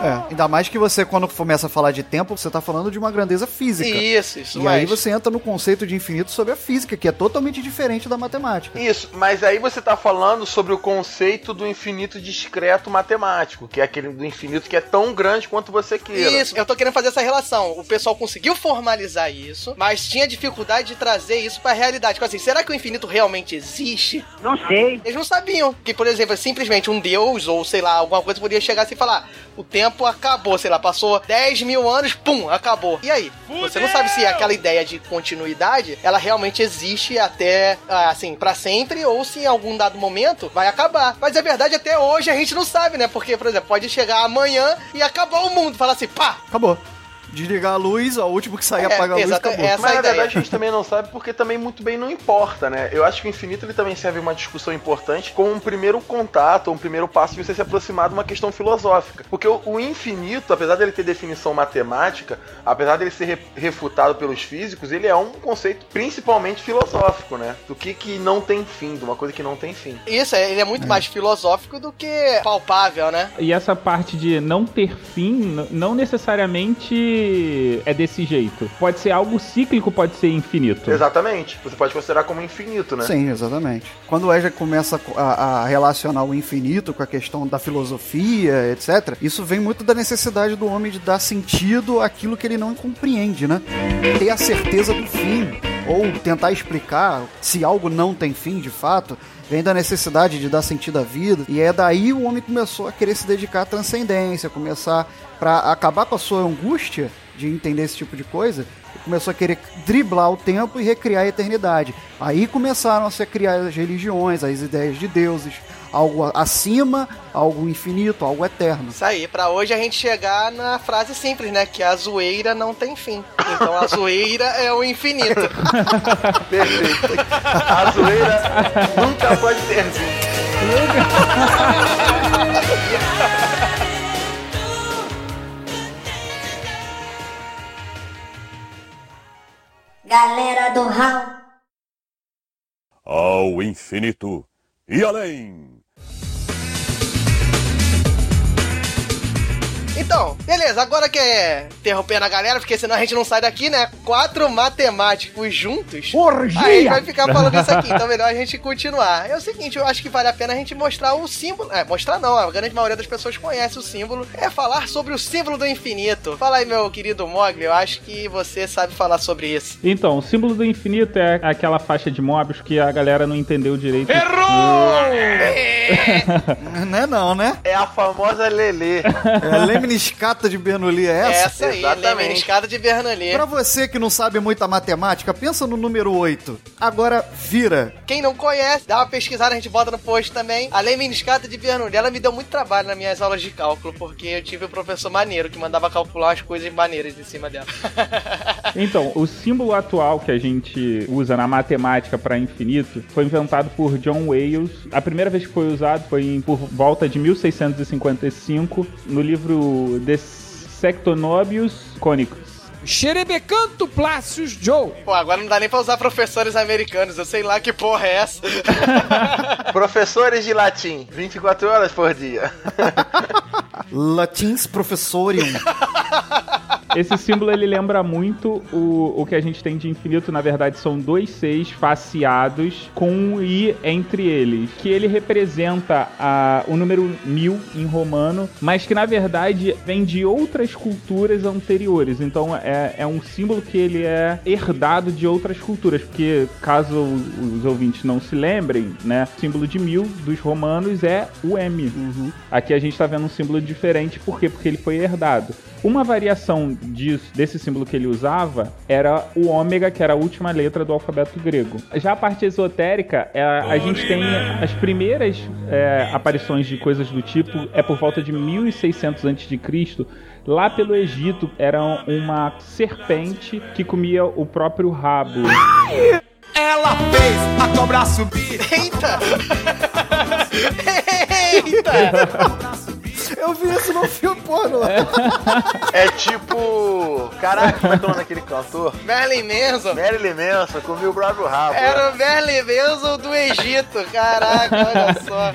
É, ainda mais que você, quando começa a falar de tempo, você tá falando de uma grandeza física. Isso, isso E aí mais. você entra no conceito de infinito sobre a física, que é totalmente diferente da matemática. Isso, mas aí você tá falando sobre o conceito do infinito discreto matemático, que é aquele do infinito que é tão grande quanto você queira. Isso, eu tô querendo fazer essa relação. O pessoal conseguiu formalizar isso, mas tinha dificuldade de trazer isso pra realidade. Tipo assim, será que o infinito realmente existe? Não sei. Eles não sabiam que, por exemplo, simplesmente um deus ou sei lá, alguma coisa poderia chegar assim e falar: o tempo a- acabou, sei lá, passou 10 mil anos, pum, acabou. E aí? Você não sabe se aquela ideia de continuidade, ela realmente existe até, ah, assim, pra sempre, ou se em algum dado momento vai acabar. Mas é verdade, até hoje a gente não sabe, né? Porque, por exemplo, pode chegar amanhã e acabar o mundo. Falar assim, pá, Acabou. Desligar a luz, ó, o último que sair É, apaga a luz, acabou. essa Mas é na ideia. verdade a gente também não sabe porque também muito bem não importa, né? Eu acho que o infinito ele também serve uma discussão importante como um primeiro contato, um primeiro passo de você se aproximar de uma questão filosófica. Porque o, o infinito, apesar dele ter definição matemática, apesar dele ser re- refutado pelos físicos, ele é um conceito principalmente filosófico, né? Do que que não tem fim, de uma coisa que não tem fim. Isso, ele é muito mais filosófico do que palpável, né? E essa parte de não ter fim, não necessariamente é desse jeito. Pode ser algo cíclico, pode ser infinito. Exatamente. Você pode considerar como infinito, né? Sim, exatamente. Quando o Wesley começa a, a relacionar o infinito com a questão da filosofia, etc., isso vem muito da necessidade do homem de dar sentido àquilo que ele não compreende, né? Ter a certeza do fim, ou tentar explicar se algo não tem fim de fato, vem da necessidade de dar sentido à vida. E é daí o homem começou a querer se dedicar à transcendência, começar para acabar com a sua angústia de entender esse tipo de coisa, começou a querer driblar o tempo e recriar a eternidade. Aí começaram a se criar as religiões, as ideias de deuses, algo acima, algo infinito, algo eterno. Isso aí, pra hoje a gente chegar na frase simples, né? Que a zoeira não tem fim. Então a zoeira é o infinito. Perfeito. A zoeira nunca pode ter fim. Galera do Hall. Ao infinito e além. Então, beleza, agora que é interrompendo a galera, porque senão a gente não sai daqui, né? Quatro matemáticos juntos. Orgia! Aí a gente vai ficar falando isso aqui, então melhor a gente continuar. É o seguinte, eu acho que vale a pena a gente mostrar o símbolo. É, mostrar não, a grande maioria das pessoas conhece o símbolo. É falar sobre o símbolo do infinito. Fala aí, meu querido Mogli, eu acho que você sabe falar sobre isso. Então, o símbolo do infinito é aquela faixa de Mobius que a galera não entendeu direito. Não é não, né? É a famosa Lelê. É a lemniscata de Bernoulli é essa? Essa aí, Exatamente. escada de Bernoulli. Pra você que não sabe muita matemática, pensa no número 8. Agora vira. Quem não conhece, dá uma pesquisada, a gente bota no post também. A lei miniscata de Bernoulli, ela me deu muito trabalho nas minhas aulas de cálculo, porque eu tive um professor maneiro que mandava calcular as coisas maneiras em cima dela. Então, o símbolo atual que a gente usa na matemática para infinito foi inventado por John Wales. A primeira vez que foi usado foi em- por volta de 1655 no livro De Sectonobius Cônicos. Xerebecanto Plácios Joe. Pô, agora não dá nem pra usar professores americanos, eu sei lá que porra é essa. Professores de latim, 24 horas por dia. Latins Professorium. Esse símbolo ele lembra muito o, o que a gente tem de infinito. Na verdade, são dois seis faceados com um i entre eles, que ele representa a, o número mil em romano, mas que na verdade vem de outras culturas anteriores. Então é, é um símbolo que ele é herdado de outras culturas, porque caso os ouvintes não se lembrem, né, o símbolo de mil dos romanos é o M. Aqui a gente está vendo um símbolo diferente, por quê? Porque ele foi herdado. Uma variação disso, desse símbolo que ele usava era o ômega, que era a última letra do alfabeto grego. Já a parte esotérica, é, a gente tem as primeiras é, aparições de coisas do tipo é por volta de 1600 a.C. Lá pelo Egito, era uma serpente que comia o próprio rabo. Ela fez a cobra subir. Eita! Eita! Eu vi isso no filme porno. É tipo. Caraca, como é que é o nome daquele cantor? Merlin Manson. Marilyn Manson comeu o próprio rabo. Era o Merlin Manson do Egito, caraca, olha só.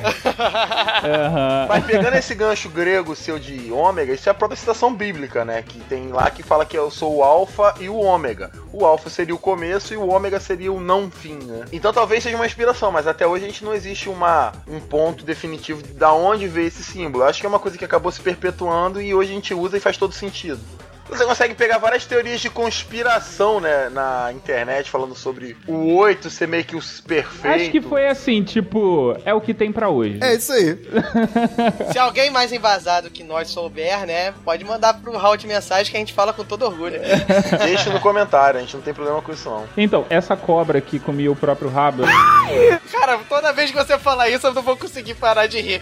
Mas pegando esse gancho grego seu de ômega, isso é a própria citação bíblica, né? Que tem lá que fala que eu sou o alfa e o ômega. O alfa seria o começo e o ômega seria o não fim, né? Então talvez seja uma inspiração, mas até hoje a gente não existe uma, um ponto definitivo de da onde veio esse símbolo. Eu acho que é uma coisa que acabou se perpetuando e hoje a gente usa e faz todo sentido. Você consegue pegar várias teorias de conspiração, né, na internet, falando sobre o 8 ser meio que o perfeito. Acho que foi assim, tipo, é o que tem pra hoje. É isso aí. Se alguém mais embasado que nós souber, né, pode mandar pro hall de mensagem que a gente fala com todo orgulho. Deixa no comentário, a gente não tem problema com isso não. Então, essa cobra que comia o próprio rabo. Cara, toda vez que você falar isso, eu não vou conseguir parar de rir.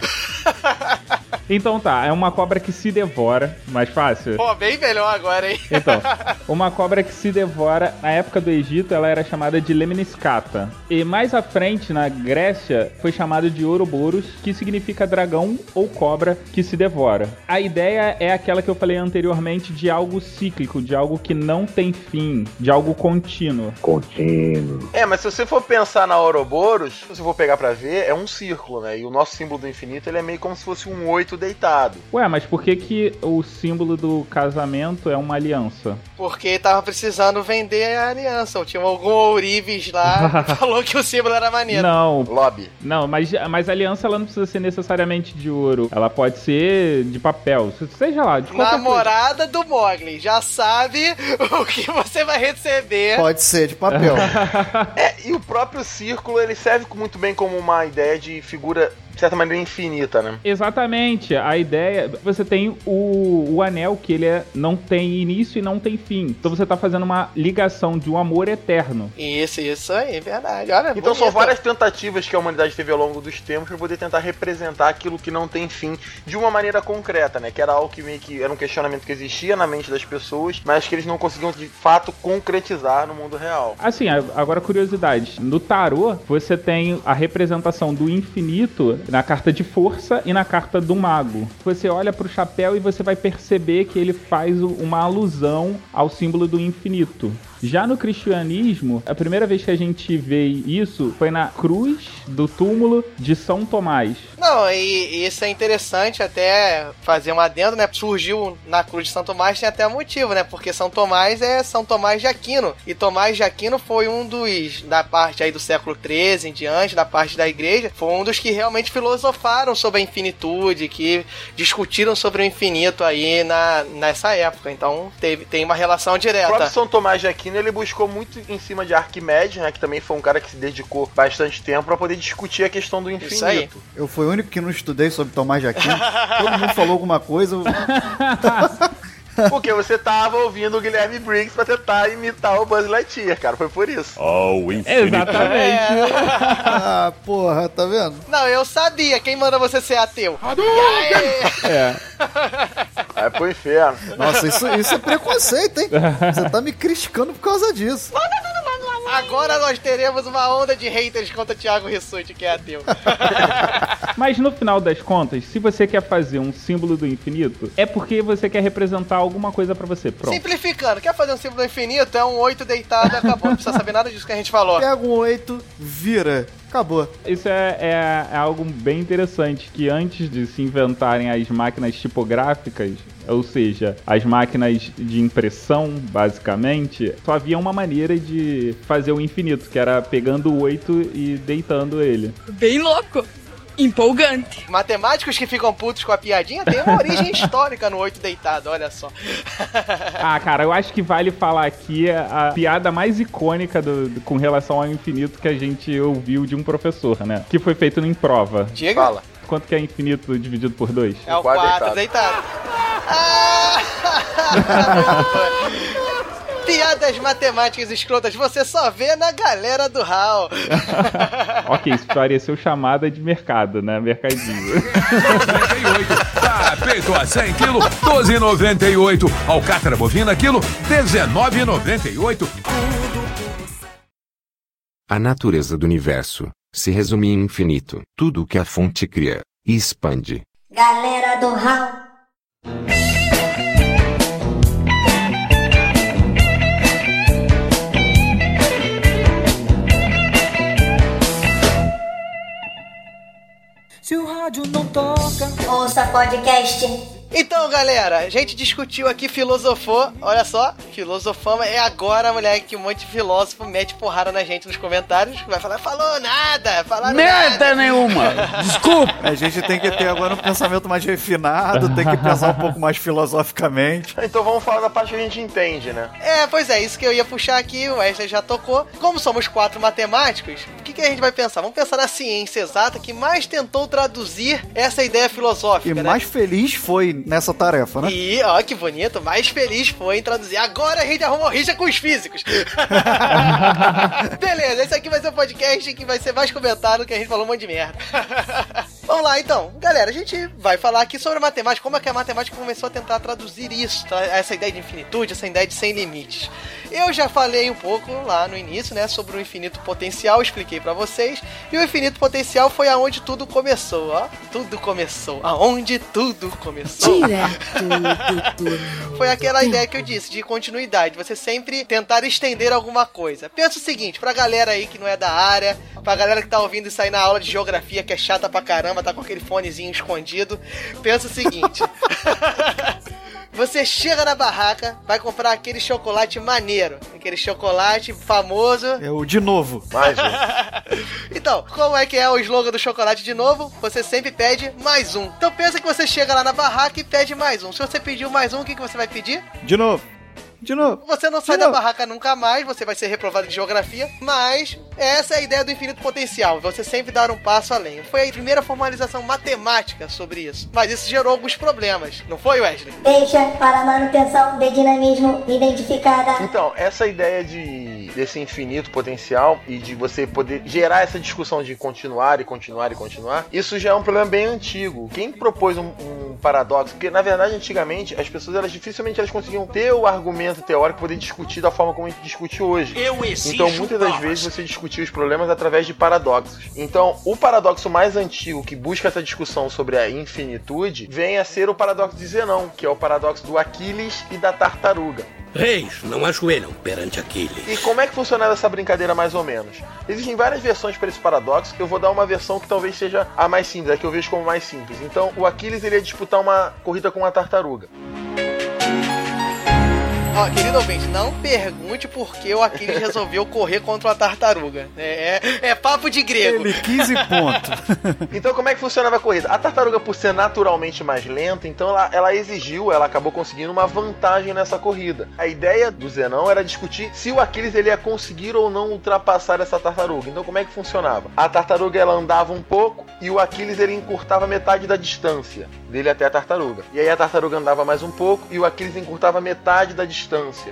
Então tá, é uma cobra que se devora, mais fácil. Pô, bem melhor agora, hein? Então, uma cobra que se devora, na época do Egito, ela era chamada de Lemniscata. E mais à frente, na Grécia, foi chamada de Ouroboros, que significa dragão ou cobra que se devora. A ideia é aquela que eu falei anteriormente de algo cíclico, de algo que não tem fim, de algo contínuo. Contínuo. É, mas se você for pensar na Ouroboros, se você for pegar pra ver, é um círculo, né? E o nosso símbolo do infinito, ele é meio como se fosse um oito deitado. Ué, mas por que que o símbolo do casamento é uma aliança? Porque tava precisando vender a aliança. Ou tinha algum ourives lá que falou que o símbolo era maneiro. Não, Lobby. não, mas, mas a aliança ela não precisa ser necessariamente de ouro. Ela pode ser de papel, seja lá, de qualquer coisa. Namorada do Mogli já sabe o que você vai receber. Pode ser de papel. É, e o próprio círculo, ele serve muito bem como uma ideia de figura, de certa maneira, infinita, né? Exatamente. A ideia. Você tem o, o anel que ele é, não tem início e não tem fim. Então você tá fazendo uma ligação de um amor eterno. Isso, isso aí, verdade. Olha, Então são bonito. várias tentativas que a humanidade teve ao longo dos tempos para poder tentar representar aquilo que não tem fim de uma maneira concreta, né? Que era algo que meio que era um questionamento que existia na mente das pessoas, mas que eles não conseguiam de fato concretizar no mundo real. Assim, agora curiosidade. No tarô, você tem a representação do infinito na carta de força e na carta do mago. Você olha pro chapéu e você vai perceber que ele faz o- uma alusão ao símbolo do infinito. Já no cristianismo, a primeira vez que a gente vê isso foi na cruz do túmulo de São Tomás. Não, e, e isso é interessante até fazer um adendo, né? Surgiu na cruz de São Tomás, tem até um motivo, né? Porque São Tomás é São Tomás de Aquino. E Tomás de Aquino foi um dos, da parte aí do século XIII em diante, da parte da igreja, foi um dos que realmente filosofaram sobre a infinitude, que discutiram sobre o infinito aí na, nessa época. Então teve, tem uma relação O direta. próprio São Tomás de Aquino, ele buscou muito em cima de Arquimedes, né? Que também foi um cara que se dedicou bastante tempo para poder discutir a questão do infinito. Isso aí. Eu fui o único que não estudei sobre Tomás de Aquino. Todo mundo falou alguma coisa. eu- Porque você tava ouvindo o Guilherme Briggs pra tentar imitar o Buzz Lightyear, cara. Foi por isso. Ao infinito. Exatamente. Ah, porra, tá vendo? Não, eu sabia. Quem manda você ser ateu? É. Vai pro inferno. Nossa, isso, isso é preconceito, hein? Você tá me criticando por causa disso. Agora nós teremos uma onda de haters contra Thiago Rissuti, que é ateu. Mas no final das contas, se você quer fazer um símbolo do infinito, é porque você quer representar alguma coisa pra você. Pronto. Simplificando, quer fazer um símbolo infinito? É um 8 deitado e acabou. Não precisa saber nada disso que a gente falou. Pega um 8, vira. Acabou. Isso é, é- é algo bem interessante, que antes de se inventarem as máquinas tipográficas, ou seja, as máquinas de impressão, basicamente, só havia uma maneira de fazer o infinito, que era pegando o 8 e deitando ele. Bem louco. Empolgante. Matemáticos que ficam putos com a piadinha tem uma origem histórica no 8 deitado, olha só. Ah, cara, eu acho que vale falar aqui a piada mais icônica do- do- com relação ao infinito que a gente ouviu de um professor, né? Que foi feito em prova. Diga. Fala. Quanto que é infinito dividido por 2? É o Quatro 4 deitado. Ah! Piadas matemáticas escrotas você só vê na galera do HAL. ok, isso pareceu chamada de mercado, né? Mercadinho. 98. Tá, peito a 100 kg, 12,98. Alcatra bovina, quilo, 19,98. A natureza do universo se resume em infinito. Tudo o que a fonte cria e expande. Galera do Hall. Se o rádio não toca, Ouça podcast Então, galera, a gente discutiu aqui, filosofou. Olha só, filosofama é agora, moleque, que um monte de filósofo mete porrada na gente nos comentários. Vai falar, falou nada, falaram Merda nada. nenhuma! Desculpa! A gente tem que ter agora um pensamento mais refinado, tem que pensar um pouco mais filosoficamente. Então vamos falar da parte que a gente entende, né? É, pois é, isso que eu ia puxar aqui, o Wesley já tocou. Como somos quatro matemáticos, que, que a gente vai pensar? Vamos pensar na ciência exata que mais tentou traduzir essa ideia filosófica, E né? mais feliz foi nessa tarefa, né? E, ó, que bonito, mais feliz foi em traduzir. Agora a gente arrumou rixa com os físicos. Beleza, esse aqui vai ser o podcast que vai ser mais comentado que a gente falou um monte de merda. Vamos lá, então. Galera, a gente vai falar aqui sobre a matemática, como é que a matemática começou a tentar traduzir isso, tra- essa ideia de infinitude, essa ideia de sem limites. Eu já falei um pouco lá no início, né, sobre o infinito potencial, expliquei pra vocês, e o infinito potencial foi aonde tudo começou, ó. Tudo começou, aonde tudo começou. Foi aquela ideia que eu disse, de continuidade. Você sempre tentar estender alguma coisa. Pensa o seguinte, pra galera aí que não é da área, pra galera que tá ouvindo isso aí na aula de geografia, que é chata pra caramba, tá com aquele fonezinho escondido. Pensa o seguinte. Você chega na barraca, vai comprar aquele chocolate maneiro, aquele chocolate famoso. É o de novo. Mais um. Então, como é que é o slogan do chocolate de novo? Você sempre pede mais um. Então pensa que você chega lá na barraca e pede mais um. Se você pediu mais um, o que, que você vai pedir? De novo. De novo. Você não sai da barraca nunca mais, você vai ser reprovado de geografia, mas essa é a ideia do infinito potencial, você sempre dar um passo além. Foi a primeira formalização matemática sobre isso, mas isso gerou alguns problemas, não foi, Wesley? Deixa para manutenção de dinamismo identificada. Então, essa ideia de desse infinito potencial e de você poder gerar essa discussão de continuar e continuar e continuar, isso já é um problema bem antigo. Quem propôs um, um paradoxo, porque na verdade antigamente as pessoas elas dificilmente elas conseguiam ter o argumento teórico para poder discutir da forma como a gente discute hoje. Então muitas das vezes você discutia os problemas através de paradoxos. Então o paradoxo mais antigo que busca essa discussão sobre a infinitude vem a ser o paradoxo de Zenão, que é o paradoxo do Aquiles e da tartaruga. Reis não ajoelham perante Aquiles. E como é que funcionava essa brincadeira mais ou menos? Existem várias versões para esse paradoxo, eu vou dar uma versão que talvez seja a mais simples, a que eu vejo como mais simples. Então, o Aquiles ele ia disputar uma corrida com uma tartaruga. Ó, querido ouvinte, não pergunte por que o Aquiles resolveu correr contra uma tartaruga. É, é, é papo de grego. Ele quis e ponto. Então, como é que funcionava a corrida? A tartaruga, por ser naturalmente mais lenta, então ela, ela exigiu, ela acabou conseguindo uma vantagem nessa corrida. A ideia do Zenão era discutir se o Aquiles ele ia conseguir ou não ultrapassar essa tartaruga. Então, como é que funcionava? A tartaruga ela andava um pouco e o Aquiles ele encurtava metade da distância dele até a tartaruga. E aí a tartaruga andava mais um pouco e o Aquiles encurtava metade da distância.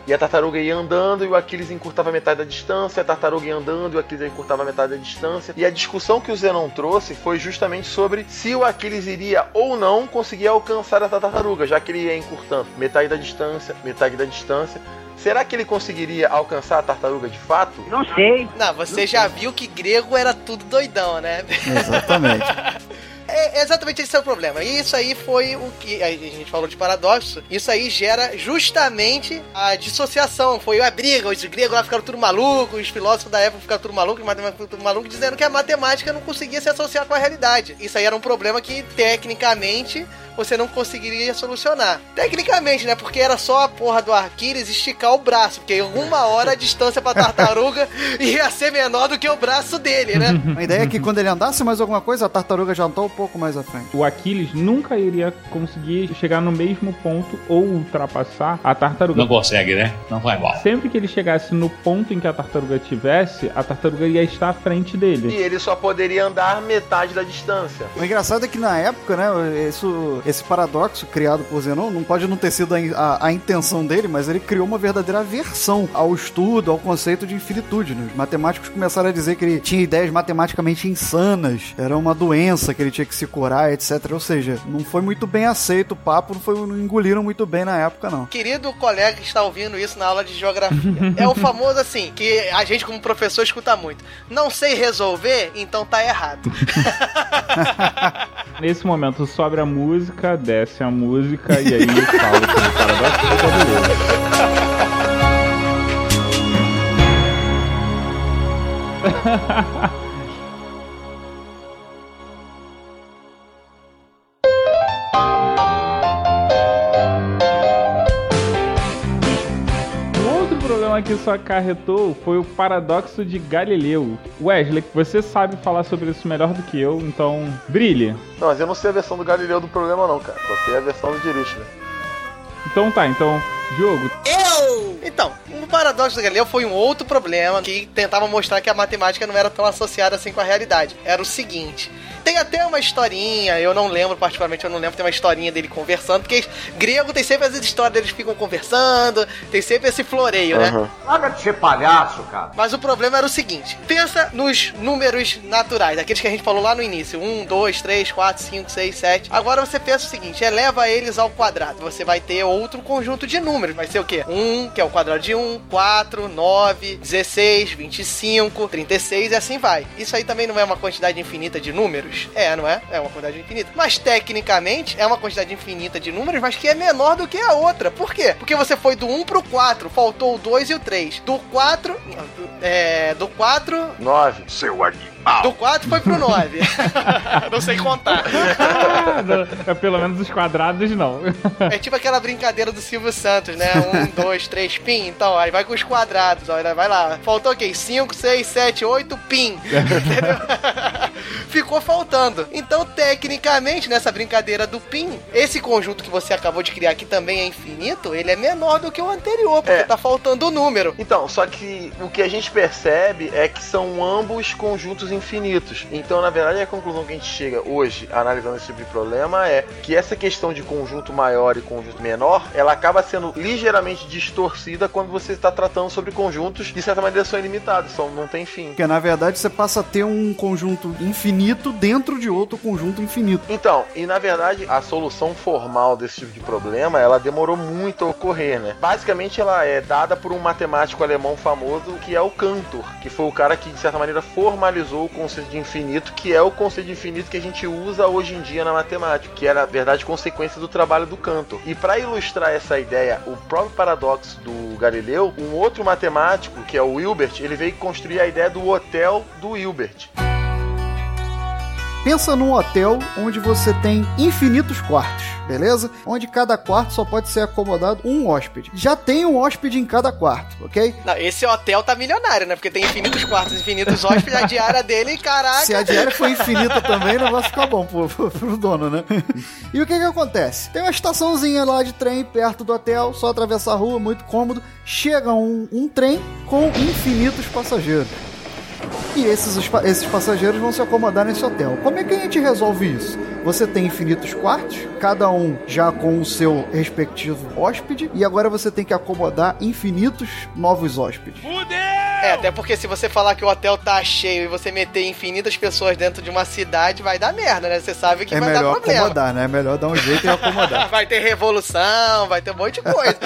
E a tartaruga ia andando e o Aquiles encurtava metade da distância, a tartaruga ia andando e o Aquiles encurtava metade da distância. E a discussão que o Zenon trouxe foi justamente sobre se o Aquiles iria ou não conseguir alcançar essa tartaruga, já que ele ia encurtando metade da distância, metade da distância. Será que ele conseguiria alcançar a tartaruga de fato? Não sei. Não, você já viu que grego era tudo doidão, né? Exatamente. É, exatamente esse é o problema. E isso aí foi o que a gente falou de paradoxo. Isso aí gera justamente a dissociação. Foi a briga. Os gregos lá ficaram tudo malucos, os filósofos da época ficaram tudo malucos, os matemáticos tudo malucos, dizendo que a matemática não conseguia se associar com a realidade. Isso aí era um problema que, tecnicamente, você não conseguiria solucionar. Tecnicamente, né? Porque era só a porra do Aquiles esticar o braço. Porque em alguma hora a distância pra tartaruga ia ser menor do que o braço dele, né? A ideia é que quando ele andasse mais alguma coisa, a tartaruga já tá um pouco mais à frente. O Aquiles nunca iria conseguir chegar no mesmo ponto ou ultrapassar a tartaruga. Não consegue, né? Não vai mal. Sempre que ele chegasse no ponto em que a tartaruga tivesse, a tartaruga ia estar à frente E dele. ele só poderia andar metade da distância. O engraçado é que na época, né, isso, esse paradoxo criado por Zenon não pode não ter sido a, a- a intenção dele, mas ele criou uma verdadeira aversão ao estudo, ao conceito de infinitude. Né? Os matemáticos começaram a dizer que ele tinha ideias matematicamente insanas, era uma doença que ele tinha que se curar, etc. Ou seja, não foi muito bem aceito o papo, não, foi, não engoliram muito bem na época, não. Querido colega que está ouvindo isso na aula de geografia, é o famoso assim, que a gente como professor escuta muito. Não sei resolver, então tá errado. Nesse momento sobe a música, desce a música e aí fala com o paradoxo do tabuleiro. questão aqui só acarretou foi o paradoxo de Galileu. Wesley, você sabe falar sobre isso melhor do que eu, então brilhe. Não, mas eu não sei a versão do Galileu do programa não, cara. Só sei a versão do Dirich, né? Então tá, então, Diogo. Eu! Então, o paradoxo do Galileu foi um outro problema que tentava mostrar que a matemática não era tão associada assim com a realidade. Era o seguinte. Tem até uma historinha, eu não lembro, particularmente eu não lembro, tem uma historinha dele conversando, porque grego tem sempre as histórias deles ficam conversando, tem sempre esse floreio, né? Uhum. Larga de ser palhaço, cara. Mas o problema era o seguinte: pensa nos números naturais, aqueles que a gente falou lá no início: 1, 2, 3, 4, 5, 6, 7. Agora você pensa o seguinte: eleva eles ao quadrado. Você vai ter outro conjunto de números. Vai ser o quê? 1, que é o quadrado de 1, 4, 9, 16, 25, 36 e assim vai. Isso aí também não é uma quantidade infinita de números? É, não é? É uma quantidade infinita. Mas tecnicamente é uma quantidade infinita de números, mas que é menor do que a outra. Por quê? Porque você foi do 1 pro 4, faltou o 2 e o 3. Do 4. É. Do 4. 9. Seu animal. Do 4 foi pro 9. não sei contar. é pelo menos os quadrados não. é tipo aquela brincadeira do Silvio Santos, né? 1, 2, 3, pin. Então, aí vai com os quadrados. Ó, vai lá. Faltou o quê? 5, 6, 7, 8, pin. Entendeu? Ficou faltando. Então, tecnicamente, nessa brincadeira do pin, esse conjunto que você acabou de criar, que também é infinito, ele é menor do que o anterior, porque É. tá faltando o número. Então, só que o que a gente percebe é que são ambos conjuntos infinitos. Então, na verdade, a conclusão que a gente chega hoje, analisando esse tipo de problema, é que essa questão de conjunto maior e conjunto menor, ela acaba sendo ligeiramente distorcida quando você está tratando sobre conjuntos que, de certa maneira, são ilimitados, são, não tem fim. Porque na verdade você passa a ter um conjunto infinito dentro de outro conjunto infinito. Então, e na verdade, a solução formal desse tipo de problema, ela demorou muito a ocorrer, né? Basicamente, ela é dada por um matemático alemão famoso, que é o Cantor, que foi o cara que, de certa maneira, formalizou o conceito de infinito, que é o conceito de infinito que a gente usa hoje em dia na matemática, que é, na verdade, consequência do trabalho do Cantor. E para ilustrar essa ideia, o próprio paradoxo do Galileu, um outro matemático, que é o Hilbert, ele veio construir a ideia do hotel do Hilbert. Pensa num hotel onde você tem infinitos quartos, beleza? Onde cada quarto só pode ser acomodado um hóspede. Já tem um hóspede em cada quarto, ok? Não, esse hotel tá milionário, né? Porque tem infinitos quartos, infinitos hóspedes, a diária dele, caraca. Se a diária for infinita também, o negócio fica bom pro, pro, pro dono, né? E o que que acontece? Tem uma estaçãozinha lá de trem perto do hotel, só atravessar a rua, muito cômodo. Chega um, um trem com infinitos passageiros. E esses, esses passageiros vão se acomodar nesse hotel. Como é que a gente resolve isso? Você tem infinitos quartos, cada um já com o seu respectivo hóspede, e agora você tem que acomodar infinitos novos hóspedes. É, até porque se você falar que o hotel tá cheio e você meter infinitas pessoas dentro de uma cidade, vai dar merda, né? Você sabe que É vai dar melhor problema. acomodar, né? É melhor dar um jeito e acomodar. Vai ter revolução, vai ter um monte de coisa.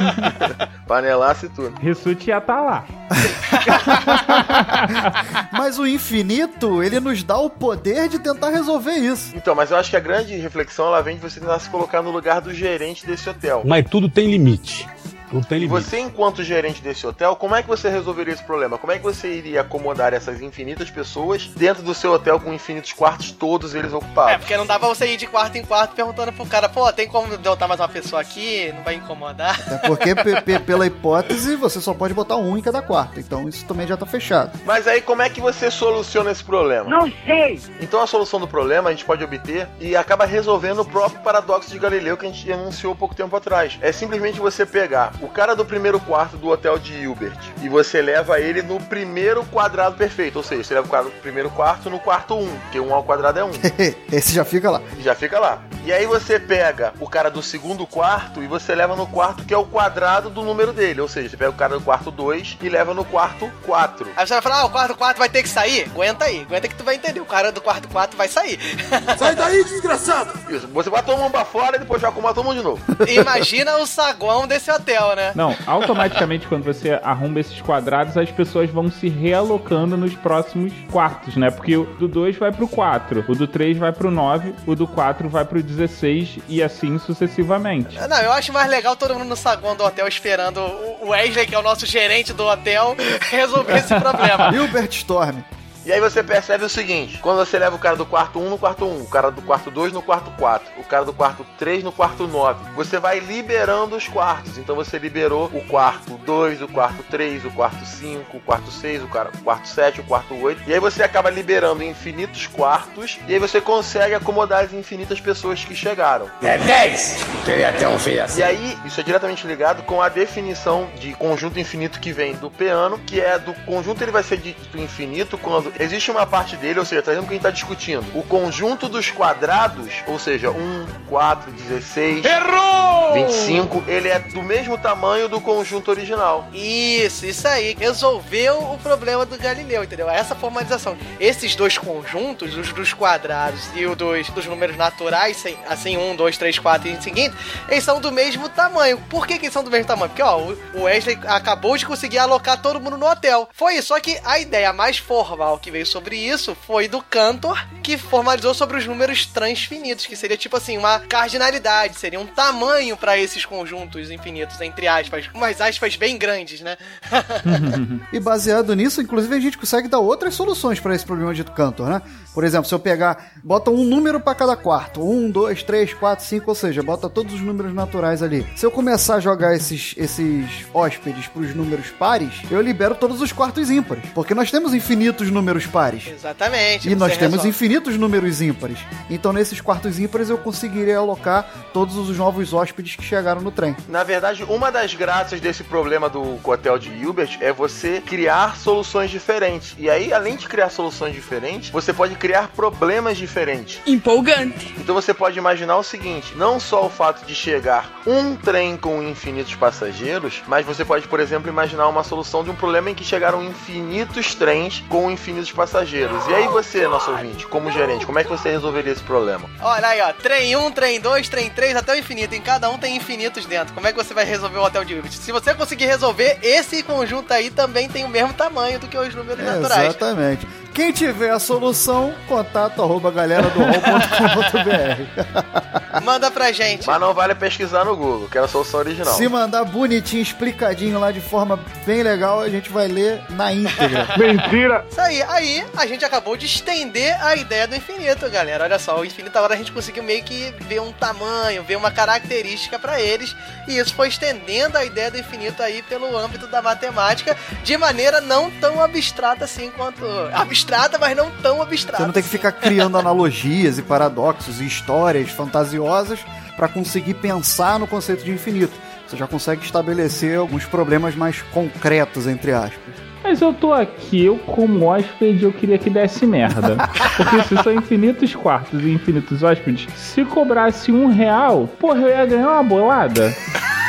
Panelaço e tudo. Rissuti ia tá lá. Mas o infinito, ele nos dá o poder de tentar resolver isso. Então, mas eu acho que a grande reflexão ela vem de você tentar se colocar no lugar do gerente desse hotel. Mas tudo tem limite. Tudo tem E limite. você, enquanto gerente desse hotel, como é que você resolveria esse problema? Como é que você iria acomodar essas infinitas pessoas dentro do seu hotel com infinitos quartos, todos eles É, ocupados? porque não dá pra você ir de quarto em quarto perguntando pro cara, pô, tem como botar mais uma pessoa aqui? Não vai incomodar? É porque, pe- pe- pela hipótese, você só pode botar um em cada quarto. Então isso também já tá fechado. Mas aí, como é que você soluciona esse problema? Não sei. Então, a solução do problema a gente pode obter e acaba resolvendo o próprio paradoxo de Galileu que a gente anunciou pouco tempo atrás. É simplesmente você pegar o cara do primeiro quarto do hotel de Hilbert e você leva ele no primeiro quadrado perfeito. Ou seja, você leva o quadro- o primeiro quarto no quarto 1, porque 1 ao quadrado é 1. Esse já fica lá. Já fica lá. E aí você pega o cara do segundo quarto e você leva no quarto que é o quadrado do número dele. Ou seja, você pega o cara do quarto 2 e leva no quarto 4. Aí você vai falar, ah, o quarto 4 vai ter que sair? Aguenta aí, aguenta que tu vai entender. O cara do quarto 4 vai sair. Sai daí, desgraçado! Isso, você bota todo mundo pra fora e depois já arruma todo mundo de novo. Imagina o saguão desse hotel, né? Não, automaticamente quando você arruma esses quadrados, as pessoas vão se realocando nos próximos quartos, né? Porque o do 2 vai pro 4, o do 3 vai pro 9, o do 4 vai pro 16 e assim sucessivamente. Não, eu acho mais legal todo mundo no saguão do hotel esperando o Wesley, que é o nosso gerente do hotel, resolver esse problema. Hilbert Storm. E aí você percebe o seguinte: quando você leva o cara do quarto 1 no quarto 1, o cara do quarto 2 no quarto 4, o cara do quarto 3 no quarto 9, você vai liberando os quartos. Então você liberou o quarto 2, o quarto 3, o quarto 5, o quarto 6, o quarto 7, o quarto 8. E aí você acaba liberando infinitos quartos. E aí você consegue acomodar as infinitas pessoas que chegaram. É 10! Queria ter um filho assim. E aí, isso é diretamente ligado com a definição de conjunto infinito que vem do piano, que é do conjunto ele vai ser dito infinito quando existe uma parte dele, ou seja, trazendo o que a gente está discutindo. O conjunto dos quadrados, ou seja, 1, 4, 16, Errou! 25, ele é do mesmo tamanho do conjunto original. Isso, isso aí. Resolveu o problema do Galileu, entendeu? Essa formalização. Esses dois conjuntos, os dos quadrados e o dos, dos números naturais, assim, um, dois, três, quatro e seguinte, eles são do mesmo tamanho. Por que, que eles são do mesmo tamanho? Porque, ó, o o Wesley acabou de conseguir alocar todo mundo no hotel. Foi isso. Só que a ideia mais formal que veio sobre isso foi do Cantor, que formalizou sobre os números transfinitos, que seria tipo assim, uma cardinalidade, seria um tamanho para esses conjuntos infinitos, entre aspas. Umas aspas bem grandes, né? E baseado nisso, inclusive, a gente consegue dar outras soluções para esse problema de Cantor, né? Por exemplo, se eu pegar, bota um número para cada quarto, um, dois, três, quatro, cinco, ou seja, bota todos os números naturais ali. Se eu começar a jogar esses, esses hóspedes para os números pares, eu libero todos os quartos ímpares, porque nós temos infinitos números pares. Exatamente. E nós temos resolve. infinitos números ímpares. Então, nesses quartos ímpares, eu conseguiria alocar todos os novos hóspedes que chegaram no trem. Na verdade, uma das graças desse problema do hotel de Hilbert é você criar soluções diferentes. E aí, além de criar soluções diferentes, você pode criar problemas diferentes. Empolgante. Então você pode imaginar o seguinte: não só o fato de chegar um trem com infinitos passageiros, mas você pode, por exemplo, imaginar uma solução de um problema em que chegaram infinitos trens com infinitos passageiros. E aí você, nosso ouvinte, como gerente, como é que você resolveria esse problema? Olha aí, ó. Trem 1, trem 2, trem 3, até o infinito. Em cada um tem infinitos dentro. Como é que você vai resolver o hotel de Hilbert? Se você conseguir resolver, esse conjunto aí também tem o mesmo tamanho do que os números naturais. Exatamente. Quem tiver a solução, contato arroba galera do. Manda pra gente. Mas não vale pesquisar no Google, que era a solução original. Se mandar bonitinho, explicadinho lá de forma bem legal, a gente vai ler na íntegra. Mentira! Isso aí, aí a gente acabou de estender a ideia do infinito, galera. Olha só, o infinito agora a gente conseguiu meio que ver um tamanho, ver uma característica pra eles, e isso foi estendendo a ideia do infinito aí pelo âmbito da matemática de maneira não tão abstrata assim quanto abstrata, mas não tão abstrata. Você não tem que ficar criando analogias e paradoxos e histórias fantasiosas para conseguir pensar no conceito de infinito. Você já consegue estabelecer alguns problemas mais concretos, entre aspas. Mas eu tô aqui, eu como hóspede, eu queria que desse merda. Porque se são infinitos quartos e infinitos hóspedes, se cobrasse um real, porra, eu ia ganhar uma bolada.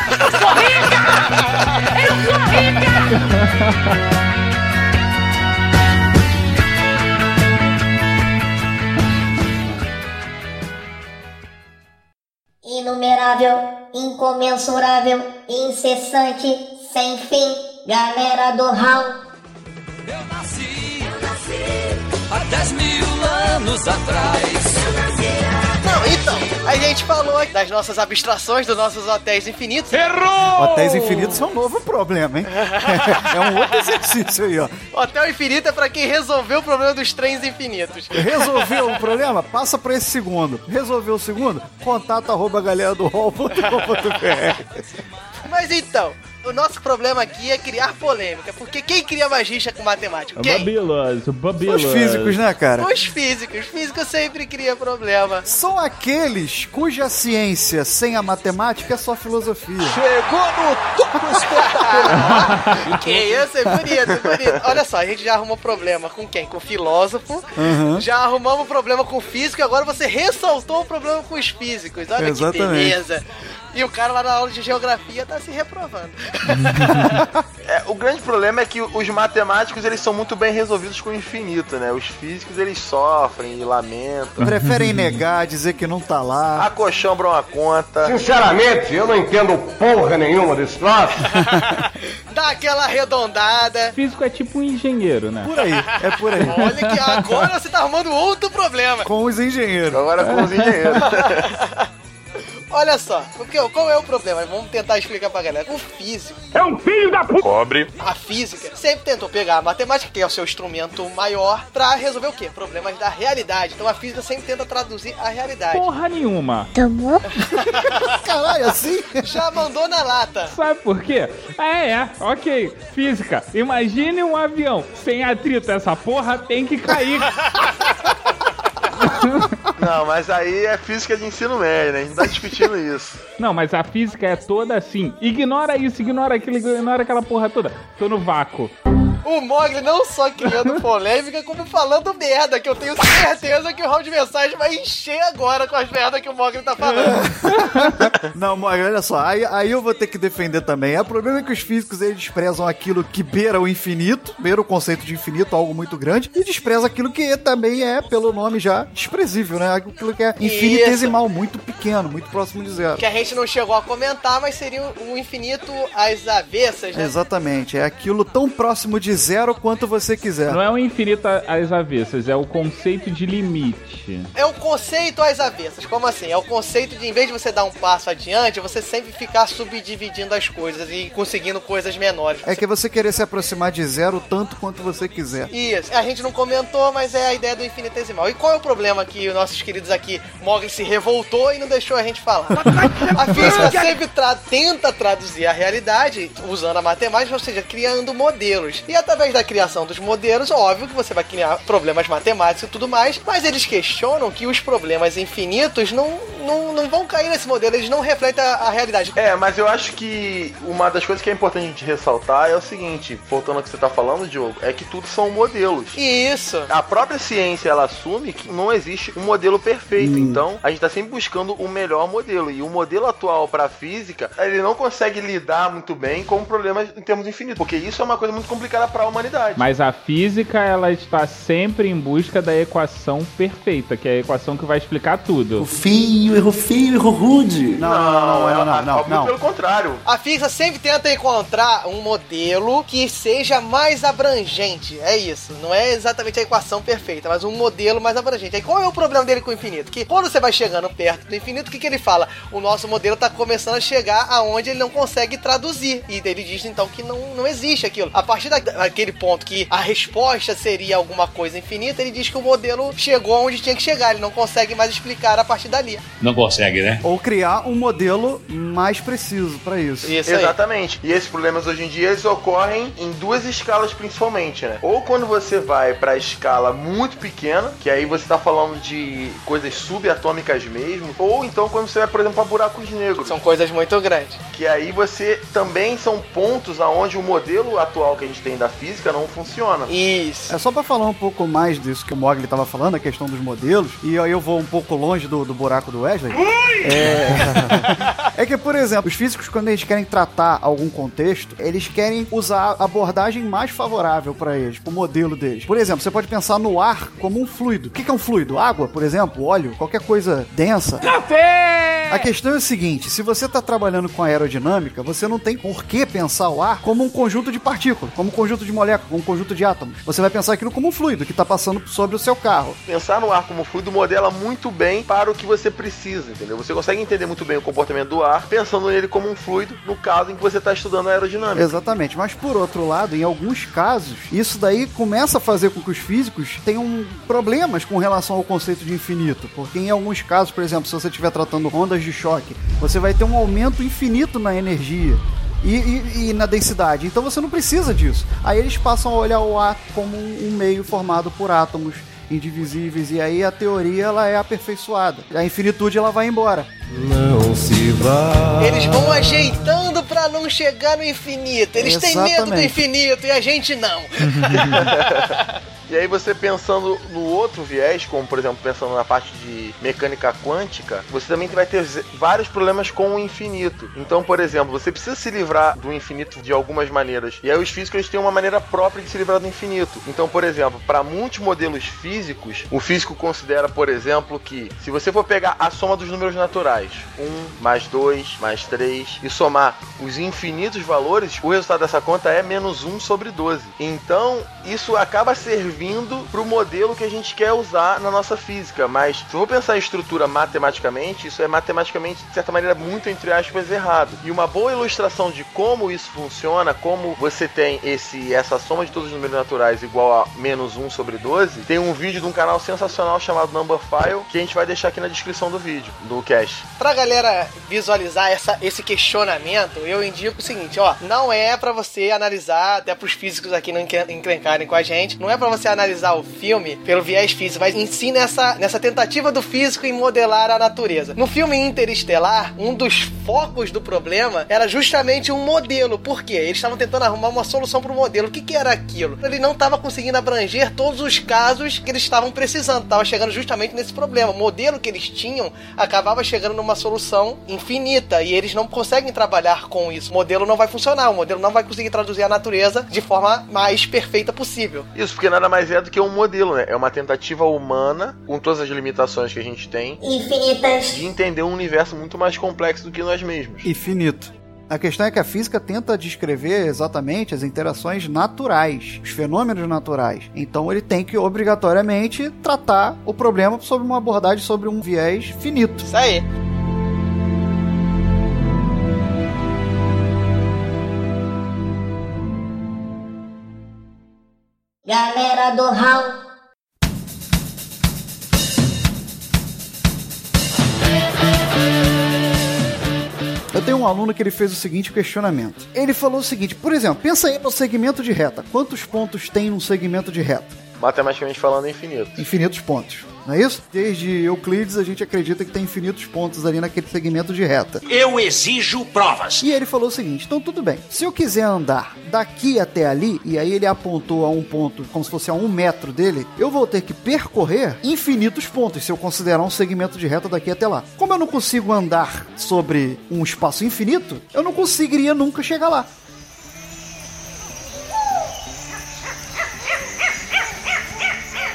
Eu sou rica! Eu sou rica! Inumerável, incomensurável, incessante, sem fim, galera do Hall. Há 10 mil anos atrás. A gente falou das nossas abstrações dos nossos hotéis infinitos. Hotéis infinitos é um novo problema, hein? é um outro exercício aí, ó. Hotel infinito é pra quem resolveu o problema dos trens infinitos. Resolveu o problema? Passa pra esse segundo. Resolveu o segundo? Contato arroba galera do hall.com.br. Mas então, o nosso problema aqui é criar polêmica, porque quem cria mais rixa com matemática? Quem? Babilas, babilas. Os físicos, né, cara? Os físicos. Os físicos sempre criam problema. São aqueles cuja ciência sem a matemática é só filosofia. Chegou no topo espetacular. que isso, é bonito, bonito. Olha só, a gente já arrumou problema com quem? Com o filósofo. Uhum. Já arrumamos problema com o físico e agora você ressaltou o problema com os físicos. Olha Exatamente. que beleza. E o cara lá na aula de geografia tá se reprovando. É, o grande problema é que os matemáticos eles são muito bem resolvidos com o infinito, né? Os físicos eles sofrem e lamentam. Preferem negar, dizer que não tá lá. Acochambram a conta. Sinceramente, eu não entendo porra nenhuma desse troço. Dá aquela arredondada. Físico é tipo um engenheiro, né? Por aí, é por aí. Olha que agora você tá arrumando outro problema. Com os engenheiros. Agora com os engenheiros. Olha só, porque, qual é o problema? Vamos tentar explicar pra galera. O físico. É um filho da puta! Cobre. A física sempre tentou pegar a matemática, que é o seu instrumento maior, pra resolver o quê? Problemas da realidade. Então a física sempre tenta traduzir a realidade. Porra nenhuma. Tomou? Caralho, assim? Já mandou na lata. Sabe por quê? É, é, ok. Física. Imagine um avião. Sem atrito, essa porra tem que cair. Não, mas aí é física de ensino médio, né? A gente tá discutindo isso. Não, mas a física é toda assim. Ignora isso, ignora aquilo, ignora aquela porra toda. Tô no vácuo. O Mogli não só criando polêmica, como falando merda, que eu tenho certeza que o round de mensagem vai encher agora com as merdas que o Mogli tá falando. Não, Morgan, olha só, aí, aí eu vou ter que defender também. O problema é que os físicos eles desprezam aquilo que beira o infinito, beira o conceito de infinito, algo muito grande, e despreza aquilo que também é, pelo nome já, desprezível, né? Aquilo que é infinitesimal, muito pequeno, muito próximo de zero. que a gente não chegou a comentar, mas seria o infinito às avessas, né? Exatamente, é aquilo tão próximo de zero quanto você quiser. Não é o infinito às avessas, é o conceito de limite. É o conceito às avessas. Como assim? É o conceito de, em vez de você dar um passo adiante, você sempre ficar subdividindo as coisas e conseguindo coisas menores. É que você querer se aproximar de zero tanto quanto você quiser. Isso, a gente não comentou, mas é a ideia do infinitesimal. E qual é o problema que os nossos queridos aqui, Mogli se revoltou e não deixou a gente falar? a física sempre tra- tenta traduzir a realidade usando a matemática, ou seja, criando modelos. E através da criação dos modelos, óbvio que você vai criar problemas matemáticos e tudo mais, mas eles questionam que os problemas infinitos não, não, não vão cair nesse modelo, eles não refletem a, a realidade. É, mas eu acho que uma das coisas que é importante a gente ressaltar é o seguinte, voltando ao que você tá falando, Diogo, é que tudo são modelos. Isso. A própria ciência, ela assume que não existe um modelo perfeito, então a gente tá sempre buscando o melhor modelo, e o modelo atual pra física, ele não consegue lidar muito bem com problemas em termos infinitos, porque isso é uma coisa muito complicada pra humanidade. Mas a física, ela está sempre em busca da equação perfeita, que é a equação que vai explicar tudo. Feio, erro feio, erro rude. Não, não, não, não, não, não, muito não. pelo contrário. A física sempre tenta encontrar um modelo que seja mais abrangente. É isso. Não é exatamente a equação perfeita, mas um modelo mais abrangente. Aí qual é o problema dele com o infinito? Que quando você vai chegando perto do infinito, o que, que ele fala? O nosso modelo está começando a chegar aonde ele não consegue traduzir. E ele diz então que não, não existe aquilo. A partir da- daquele ponto que a resposta seria alguma coisa infinita, ele diz que o modelo chegou onde tinha que chegar. Ele não consegue mais explicar a partir dali. Não consegue, né? Ou criar um modelo mais preciso pra isso. Isso aí. Exatamente. E esses problemas hoje em dia eles ocorrem em duas escalas principalmente, né? Ou quando você vai pra escala muito pequena, que aí você tá falando de coisas subatômicas mesmo, ou então quando você vai, por exemplo, pra buracos negros. São coisas muito grandes. Que aí você também são pontos aonde o modelo atual que a gente tem da física não funciona. Isso. É só pra falar um pouco mais disso que o Mogli tava falando, a questão dos modelos, e aí eu vou um pouco longe do, do buraco do Wesley. É... é que, por exemplo, os físicos, quando eles querem tratar algum contexto, eles querem usar a abordagem mais favorável pra eles, pro modelo deles. Por exemplo, você pode pensar no ar como um fluido. O que que é um fluido? Água, por exemplo, óleo, qualquer coisa densa. Café! A questão é o seguinte: se você está trabalhando com aerodinâmica, você não tem por que pensar o ar como um conjunto de partículas, como um conjunto de moléculas, como um conjunto de átomos. Você vai pensar aquilo como um fluido que está passando sobre o seu carro. Pensar no ar como fluido modela muito bem para o que você precisa, entendeu? Você consegue entender muito bem o comportamento do ar pensando nele como um fluido, no caso em que você está estudando aerodinâmica. Exatamente, mas por outro lado, em alguns casos, isso daí começa a fazer com que os físicos tenham problemas com relação ao conceito de infinito, porque em alguns casos, por exemplo, se você estiver tratando ondas de choque, você vai ter um aumento infinito na energia. E, e- e na densidade. Então você não precisa disso. Aí eles passam a olhar o ar como um meio formado por átomos indivisíveis. E aí a teoria ela é aperfeiçoada. A infinitude ela vai embora. Não se vá. Eles vão ajeitando pra não chegar no infinito. Eles têm medo do Exatamente. infinito e a gente não. E aí você pensando no outro viés, como por exemplo pensando na parte de mecânica quântica, você também vai ter vários problemas com o infinito. Então, por exemplo, você precisa se livrar do infinito de algumas maneiras. E aí os físicos têm uma maneira própria de se livrar do infinito. Então, por exemplo, para muitos modelos físicos, o físico considera, por exemplo, que se você for pegar a soma dos números naturais, 1 mais 2 mais 3, e somar os infinitos valores, o resultado dessa conta é menos 1 sobre 12. Então, isso acaba servindo servindo pro modelo que a gente quer usar na nossa física. Mas se eu vou pensar em estrutura matematicamente, isso é matematicamente, de certa maneira, muito, entre aspas, errado. E uma boa ilustração de como isso funciona, como você tem esse essa soma de todos os números naturais igual a menos 1 sobre 12, tem um vídeo de um canal sensacional chamado Number File, que a gente vai deixar aqui na descrição do vídeo, do cast. Pra galera visualizar essa, esse questionamento, eu indico o seguinte, ó, não é pra você analisar, até pros físicos aqui não encren- encrencarem com a gente, não é pra você analisar o filme pelo viés físico, mas em si nessa, nessa tentativa do físico em modelar a natureza. No filme Interestelar, um dos focos do problema era justamente um modelo. Por quê? Eles estavam tentando arrumar uma solução pro modelo. O que, que era aquilo? Ele não estava conseguindo abranger todos os casos que eles estavam precisando. Tava chegando justamente nesse problema. O modelo que eles tinham acabava chegando numa solução infinita e eles não conseguem trabalhar com isso. O modelo não vai funcionar. O modelo não vai conseguir traduzir a natureza de forma mais perfeita possível. Isso porque nada mais é do que um modelo, né? É uma tentativa humana, com todas as limitações que a gente tem, Infinitas. de entender um universo muito mais complexo do que nós mesmos. Infinito. A questão é que a física tenta descrever exatamente as interações naturais, os fenômenos naturais. Então ele tem que obrigatoriamente tratar o problema sob uma abordagem sobre um viés finito. Isso aí. Galera do Hall. Eu tenho um aluno que ele fez o seguinte questionamento. Ele falou o seguinte, por exemplo, pensa aí no segmento de reta. Quantos pontos tem num segmento de reta? Matematicamente falando, é infinito. Infinitos pontos. Não é isso? Desde Euclides a gente acredita que tem infinitos pontos ali naquele segmento de reta. Eu exijo provas. E ele falou o seguinte: então tudo bem. Se eu quiser andar daqui até ali, e aí ele apontou a um ponto como se fosse a um metro dele, eu vou ter que percorrer infinitos pontos se eu considerar um segmento de reta daqui até lá. Como eu não consigo andar sobre um espaço infinito, eu não conseguiria nunca chegar lá.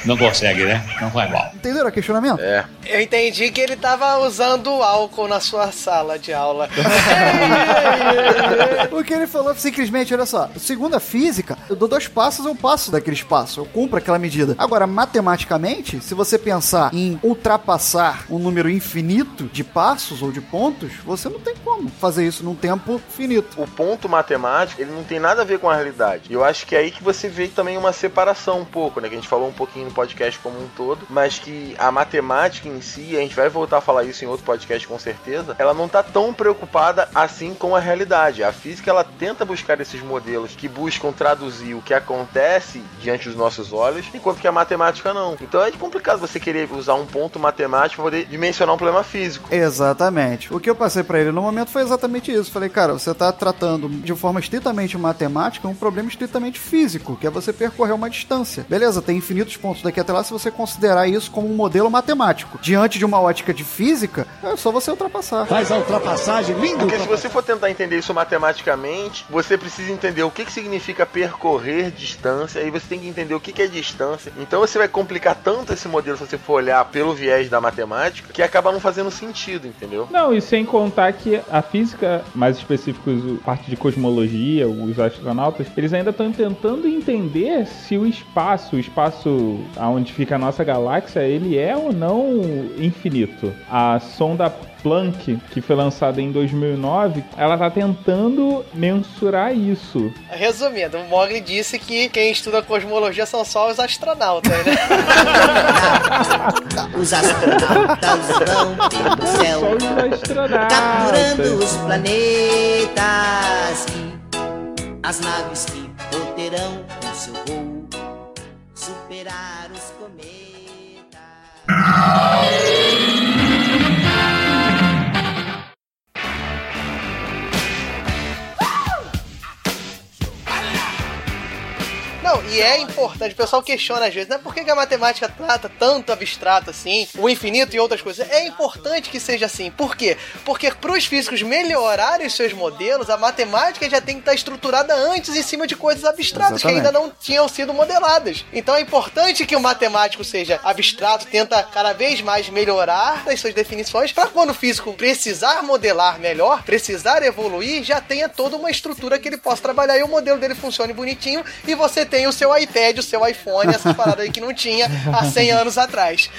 Não consegue, né? Não vai mal. Entenderam o questionamento? É. Eu entendi que ele tava usando álcool na sua sala de aula. O que ele falou simplesmente, olha só, segundo a física, eu dou dois passos, eu passo daquele espaço, eu cumpro aquela medida. Agora, matematicamente, se você pensar em ultrapassar um número infinito de passos ou de pontos, você não tem como fazer isso num tempo finito. O ponto matemático, ele não tem nada a ver com a realidade. E eu acho que é aí que você vê também uma separação um pouco, né? Que a gente falou um pouquinho no podcast como um todo, mas que a matemática em si, a gente vai voltar a falar isso em outro podcast com certeza, ela não tá tão preocupada assim com a realidade. A física, ela tenta buscar esses modelos que buscam traduzir o que acontece diante dos nossos olhos, enquanto que a matemática não. Então é complicado você querer usar um ponto matemático para poder dimensionar um problema físico. Exatamente. O que eu passei pra ele no momento foi exatamente isso. Falei, cara, você tá tratando de forma estritamente matemática um problema estritamente físico, que é você percorrer uma distância. Beleza, tem infinitos pontos daqui até lá se você considerar isso como um modelo matemático. Diante de uma ótica de física, é só você ultrapassar. Faz a ultrapassagem, lindo. Porque se você for tentar entender isso matematicamente, você precisa entender o que, que significa percorrer distância, aí você tem que entender o que, que é distância. Então você vai complicar tanto esse modelo se você for olhar pelo viés da matemática, que acaba não fazendo sentido, entendeu? Não, e sem contar que a física, mais específicos, a parte de cosmologia, os astronautas, eles ainda estão tentando entender se o espaço, o espaço aonde fica a nossa galáxia, ele é ou não infinito. A sonda Planck, que foi lançada em 2009, ela tá tentando mensurar isso. Resumindo, o Mogli disse que quem estuda cosmologia são só os astronautas, né? Os astronautas vão pelo céu, Só os astronautas. capturando os planetas e as naves que poderão no seu voo Oh, Não, e é importante, o pessoal questiona às vezes, né? Por que, que a matemática trata tanto abstrato assim, o infinito e outras coisas? É importante que seja assim. Por quê? Porque para os físicos melhorarem os seus modelos, a matemática já tem que estar estruturada antes em cima de coisas abstratas que Exatamente. ainda não tinham sido modeladas. Então é importante que o matemático seja abstrato, tenta cada vez mais melhorar as suas definições, para quando o físico precisar modelar melhor, precisar evoluir, já tenha toda uma estrutura que ele possa trabalhar e o modelo dele funcione bonitinho e você tem o seu IP pede o seu iPhone, essas paradas aí que não tinha há 100 anos atrás.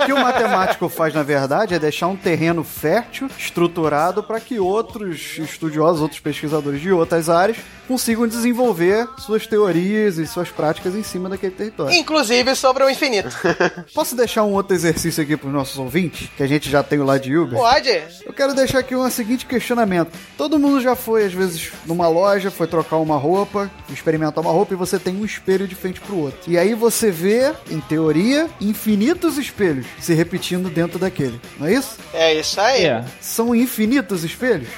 O que o matemático faz, na verdade, é deixar um terreno fértil, estruturado, para que outros estudiosos, outros pesquisadores de outras áreas consigam desenvolver suas teorias e suas práticas em cima daquele território. Inclusive sobre o infinito. Posso deixar um outro exercício aqui para os nossos ouvintes? Que a gente já tem o lá de Uber? Pode. Eu quero deixar aqui um seguinte questionamento. Todo mundo já foi, às vezes, numa loja, foi trocar uma roupa, experimentar uma roupa e você tem um espelho de frente pro outro. E aí você vê, em teoria, infinitos espelhos se repetindo dentro daquele. Não é isso? É isso aí. É. São infinitos espelhos?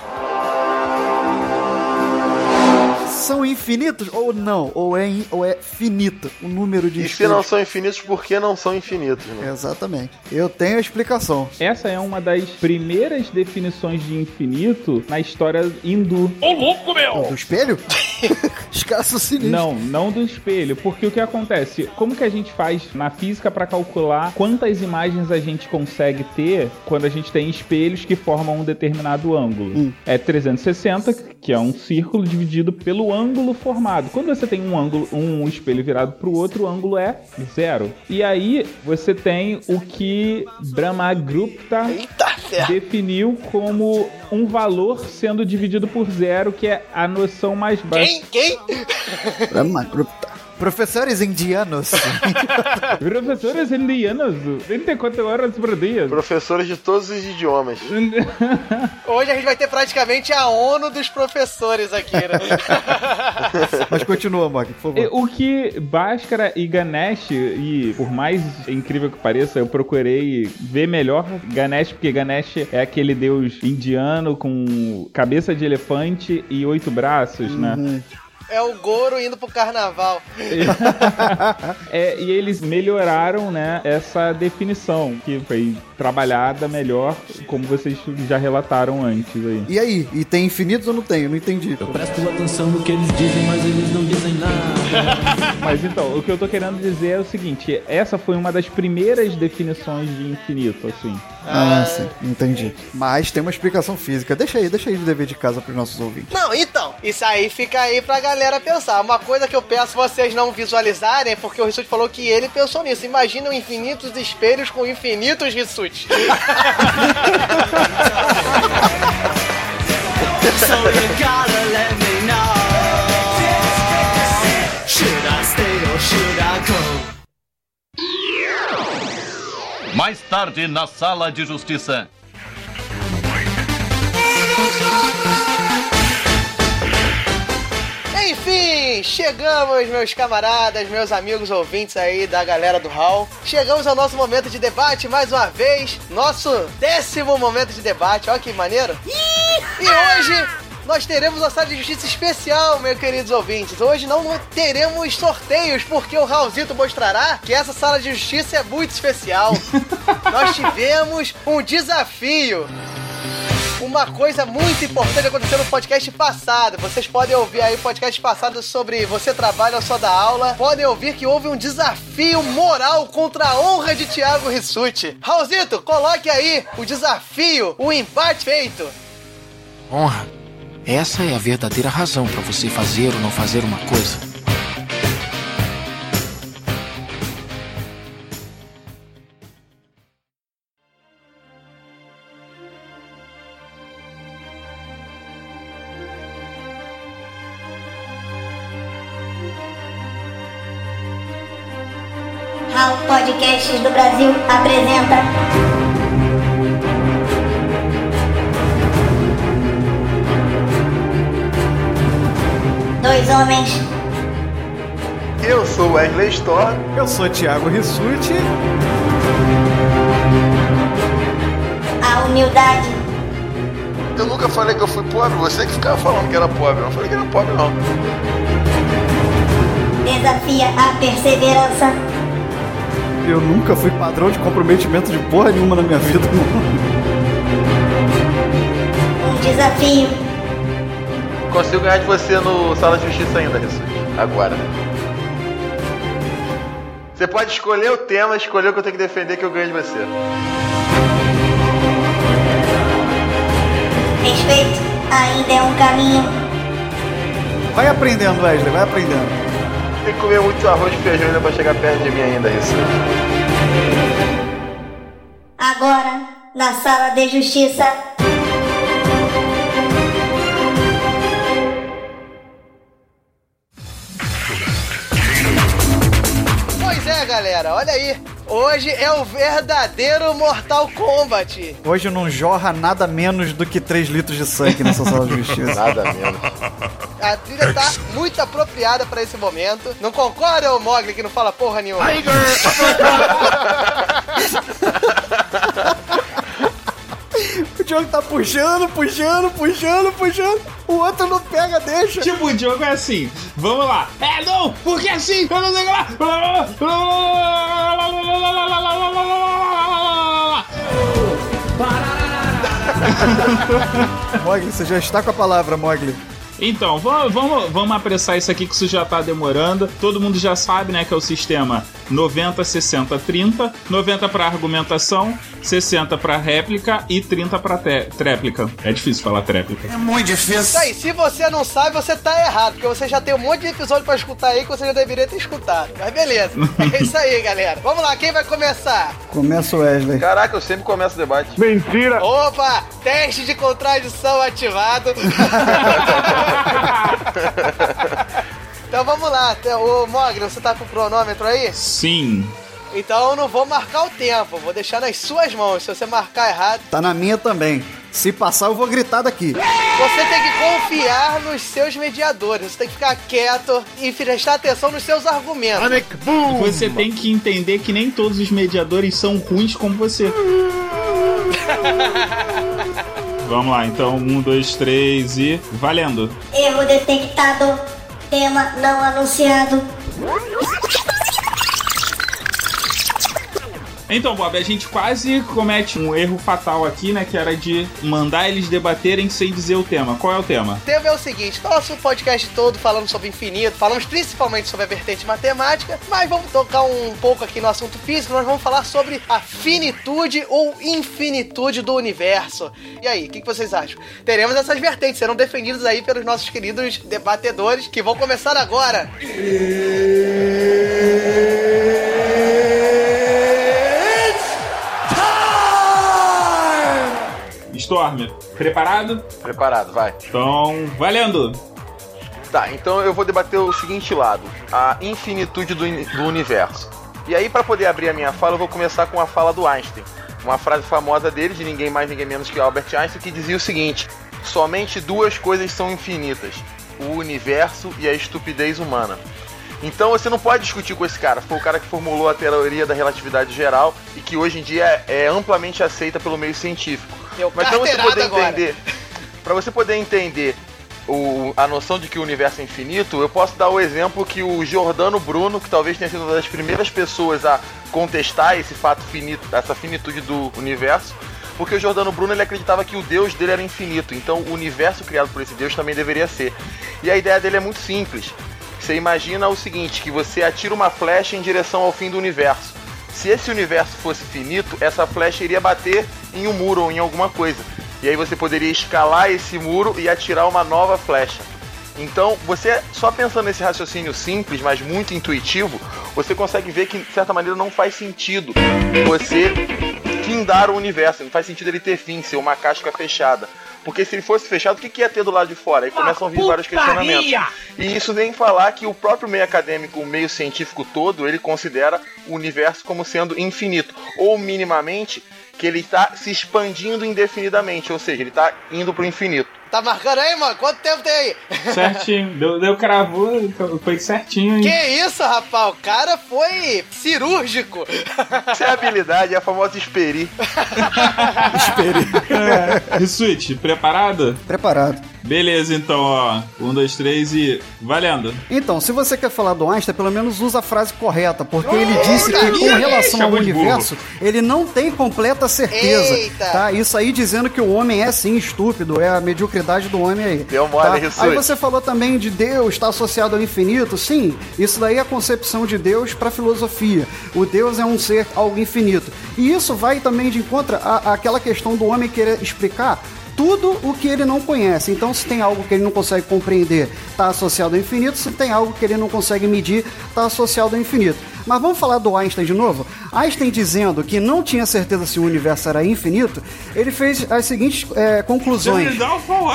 São infinitos ou não? Ou é, in- ou é finito o número de E se não são infinitos, por que não são infinitos, né? Exatamente. Eu tenho a explicação. Essa é uma das primeiras definições de infinito na história hindu. Ô, louco, meu! Do espelho? São sinistros. Não, não do espelho, porque o que acontece? Como que a gente faz na física para calcular quantas imagens a gente consegue ter quando a gente tem espelhos que formam um determinado ângulo? É 360, que é um círculo dividido pelo ângulo formado. Quando você tem um ângulo, um espelho virado para o outro, o ângulo é zero. E aí você tem o que Brahmagupta definiu como um valor sendo dividido por zero, que é a noção mais baixa. Quem? Quem? Professores indianos. Professores indianos, 24 horas por dia. Professores de todos os idiomas. Hoje a gente vai ter praticamente a ONU dos professores aqui, né? Mas continua, Mog, por favor. O que Bhaskara e Ganesh, e por mais incrível que pareça, eu procurei ver melhor Ganesh, porque Ganesh é aquele deus indiano com cabeça de elefante e oito braços, né? É o Goro indo pro carnaval. É, e eles melhoraram, né, essa definição, que foi trabalhada melhor, como vocês já relataram antes aí. E aí? E tem infinitos ou não tem? Eu não entendi. Eu presto atenção no que eles dizem, mas eles não dizem nada. Mas então, o que eu tô querendo dizer é o seguinte, essa foi uma das primeiras definições de infinito, assim. Ah, sim, entendi. Mas tem uma explicação física. Deixa aí, deixa aí de dever de casa pros nossos ouvintes. Não, então, isso aí fica aí pra galera pensar. Uma coisa que eu peço vocês não visualizarem é porque o Rissuti falou que ele pensou nisso. Imagina infinitos espelhos com infinitos Rissuti. So you gotta let me know. Should I stay or should I go? Mais tarde, na Sala de Justiça. Enfim, chegamos, meus camaradas, meus amigos ouvintes aí da galera do Hall. Chegamos ao nosso momento de debate mais uma vez. Nosso décimo momento de debate. Olha que maneiro. E hoje nós teremos uma sala de justiça especial, meus queridos ouvintes. Hoje não teremos sorteios, porque o Raulzito mostrará que essa sala de justiça é muito especial. nós tivemos um desafio. Uma coisa muito importante aconteceu no podcast passado. Vocês podem ouvir aí o podcast passado sobre você trabalha ou só dá aula. Podem ouvir que houve um desafio moral contra a honra de Thiago Rissuti. Raulzito, coloque aí o desafio, o embate feito. Honra. Essa é a verdadeira razão para você fazer ou não fazer uma coisa. Homens, Eu sou Wesley Storr. Eu sou Thiago Rissuti. a humildade, Eu nunca falei que eu fui pobre, você que ficava falando que era pobre. Eu não falei que era pobre, não. desafia a perseverança, Eu nunca fui padrão de comprometimento de porra nenhuma na minha vida. um desafio, Consigo ganhar de você no Sala de Justiça ainda, Jesus. Agora. Você pode escolher o tema, escolher o que eu tenho que defender que eu ganho de você. respeito ainda é um caminho, Vai aprendendo, Wesley, vai aprendendo. Tem que comer muito arroz e feijão ainda pra chegar perto de mim ainda, isso. Agora, na sala de justiça. Galera, olha aí. Hoje é o verdadeiro Mortal Kombat. Hoje não jorra nada menos do que 3 litros de sangue nessa sala de justiça. Nada menos. A trilha tá muito apropriada pra esse momento. Não concorda, ô Mogli, que não fala porra nenhuma? O Diogo tá puxando, puxando, puxando, puxando. O outro não pega, deixa. Tipo, o jogo é assim. Vamos lá. É, não, porque assim. Eu não sei lá. Mogli, você já está com a palavra, Mogli. Então, vamos, vamos, vamos apressar isso aqui que isso já tá demorando. Todo mundo já sabe, né, que é o sistema 90, 60, 30. 90 para argumentação, 60 para réplica e 30 para tréplica. É difícil falar tréplica. É muito difícil. Isso aí, se você não sabe, você tá errado, porque você já tem um monte de episódio pra escutar aí que você já deveria ter escutado. Mas beleza. É isso aí, galera. Vamos lá, quem vai começar? Começa o Wesley. Caraca, eu sempre começo o debate. Mentira! Opa! Teste de contradição ativado. então vamos lá. Ô Mogli, você tá com o cronômetro aí? Sim. Então eu não vou marcar o tempo, vou deixar nas suas mãos. Se você marcar errado. Tá na minha também. Se passar, eu vou gritar daqui. Você tem que confiar nos seus mediadores. Você tem que ficar quieto e prestar atenção nos seus argumentos. Você tem que entender que nem todos os mediadores são ruins como você. Vamos lá, então, um, dois, três e. Valendo! Erro detectado. Tema não anunciado. Então, Bob, a gente quase comete um erro fatal aqui, né? Que era de mandar eles debaterem sem dizer o tema. Qual é o tema? O tema é o seguinte: nosso podcast todo falando sobre infinito, falamos principalmente sobre a vertente matemática, mas vamos tocar um pouco aqui no assunto físico. Nós vamos falar sobre a finitude ou infinitude do universo. E aí, o que, que vocês acham? Teremos essas vertentes, serão defendidas aí pelos nossos queridos debatedores que vão começar agora. Storm, preparado? Preparado, vai. Então, valendo! Tá, então eu vou debater o seguinte lado: a infinitude do, do universo. E aí, para poder abrir a minha fala, eu vou começar com a fala do Einstein. Uma frase famosa dele, de ninguém mais, ninguém menos que Albert Einstein, que dizia o seguinte: somente duas coisas são infinitas: o universo e a estupidez humana. Então você não pode discutir com esse cara. Foi o cara que formulou a teoria da relatividade geral e que hoje em dia é amplamente aceita pelo meio científico. Mas para você poder agora. entender, para você poder entender o, a noção de que o universo é infinito, eu posso dar o exemplo que o Giordano Bruno, que talvez tenha sido uma das primeiras pessoas a contestar esse fato finito, essa finitude do universo, porque o Giordano Bruno ele acreditava que o Deus dele era infinito, então o universo criado por esse Deus também deveria ser. E a ideia dele é muito simples. Você imagina o seguinte, que você atira uma flecha em direção ao fim do universo. Se esse universo fosse finito, essa flecha iria bater em um muro ou em alguma coisa. E aí você poderia escalar esse muro e atirar uma nova flecha. Então, você só pensando nesse raciocínio simples, mas muito intuitivo, você consegue ver que de certa maneira não faz sentido você findar o universo, não faz sentido ele ter fim, ser uma casca fechada. Porque se ele fosse fechado, o que, que ia ter do lado de fora? Aí começam a vir vários questionamentos. E isso nem falar que o próprio meio acadêmico, o meio científico todo, ele considera o universo como sendo infinito. Ou minimamente que ele está se expandindo indefinidamente, ou seja, ele está indo para o infinito. Tá marcando aí, mano? Quanto tempo tem aí? Certinho. Deu, deu cravou, foi certinho, hein? Que isso, rapaz? O cara foi cirúrgico. Isso é habilidade, é a famosa esperi. esperi. É. Switch, preparado? Preparado. Beleza, então, ó. Um, dois, três e. Valendo. Então, se você quer falar do Einstein, pelo menos usa a frase correta, porque ele disse que com relação ao universo, ele não tem completa certeza. Eita. Tá? Isso aí dizendo que o homem é sim estúpido, é a mediocridade do homem aí. Deu mole, tá? Aí você falou também de Deus estar associado ao infinito. Sim, isso daí é a concepção de Deus para filosofia. O Deus é um ser algo infinito. E isso vai também de encontro à, àquela questão do homem querer explicar tudo o que ele não conhece. Então, se tem algo que ele não consegue compreender, está associado ao infinito. Se tem algo que ele não consegue medir, está associado ao infinito. Mas vamos falar do Einstein de novo? Einstein dizendo que não tinha certeza se o universo era infinito, ele fez as seguintes é, conclusões.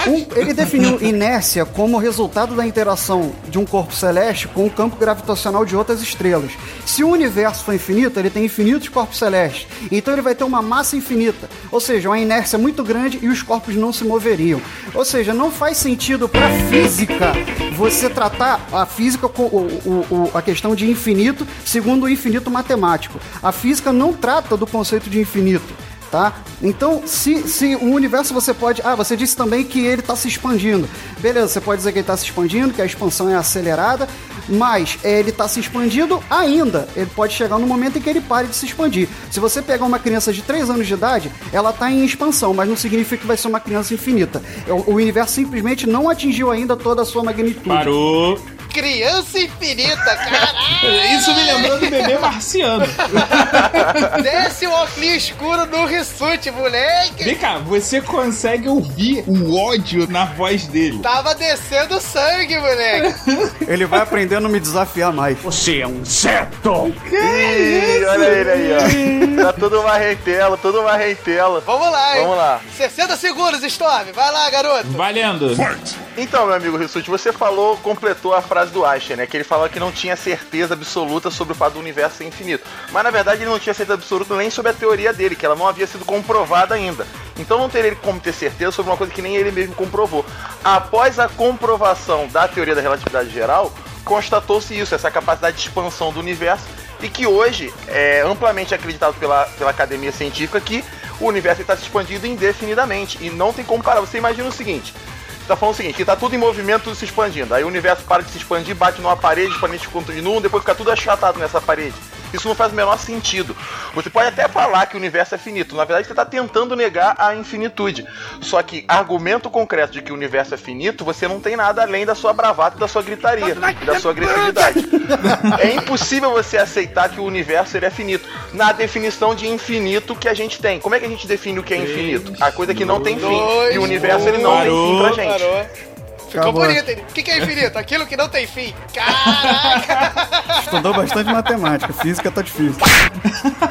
Um, ele definiu inércia como resultado da interação de um corpo celeste com o campo gravitacional de outras estrelas. Se o universo for infinito, ele tem infinitos corpos celestes. Então ele vai ter uma massa infinita. Ou seja, uma inércia muito grande e os corpos não se moveriam. Ou seja, não faz sentido para física você tratar a física com o, o, o, a questão de infinito segundo o infinito matemático. A física não trata do conceito de infinito. Tá? Então, se, se o universo você pode. Ah, você disse também que ele está se expandindo. Beleza, você pode dizer que ele está se expandindo, que a expansão é acelerada, mas ele está se expandindo ainda. Ele pode chegar no momento em que ele pare de se expandir. Se você pegar uma criança de 3 anos de idade, ela está em expansão, mas não significa que vai ser uma criança infinita. O, o universo simplesmente não atingiu ainda toda a sua magnitude. Parou. Criança infinita, caralho! Isso me lembrou do bebê marciano. Desce o óculos escuro no Rissuti, moleque! Vem cá, você consegue ouvir o ódio na voz dele. Tava descendo sangue, moleque! Ele vai aprendendo a me desafiar mais. Você é um inseto! Ih, olha ele aí, ó. Tá tudo marrentela, tudo marrentela. Vamos lá, hein? Vamos lá. 60 segundos, Storm! Vai lá, garoto! Valendo! Então, meu amigo Rissuti, você falou, completou a frase do Einstein, né? Que ele falou que não tinha certeza absoluta sobre o fato do universo ser infinito. Mas na verdade ele não tinha certeza absoluta nem sobre a teoria dele, que ela não havia sido comprovada ainda. Então não teria como ter certeza sobre uma coisa que nem ele mesmo comprovou. Após a comprovação da teoria da relatividade geral, constatou-se isso, essa capacidade de expansão do universo, e que hoje é amplamente acreditado pela, pela academia científica que o universo está se expandindo indefinidamente. E não tem como parar. Você imagina o seguinte: tá falando o seguinte, que tá tudo em movimento, tudo se expandindo. Aí o universo para de se expandir, bate numa parede, os planetas continuam, depois fica tudo achatado nessa parede. Isso não faz o menor sentido. Você pode até falar que o universo é finito, na verdade você está tentando negar a infinitude. Só que argumento concreto de que o universo é finito, você não tem nada além da sua bravata e da sua gritaria, e da sua agressividade. É impossível você aceitar que o universo ele é finito. Na definição de infinito que a gente tem. Como é que a gente define o que é infinito? A coisa que não tem fim. E o universo ele não tem fim pra gente. Parou. Ficou bonito, hein? O que, que é infinito? Aquilo que não tem fim. Caraca! Estudou bastante matemática, física tá difícil.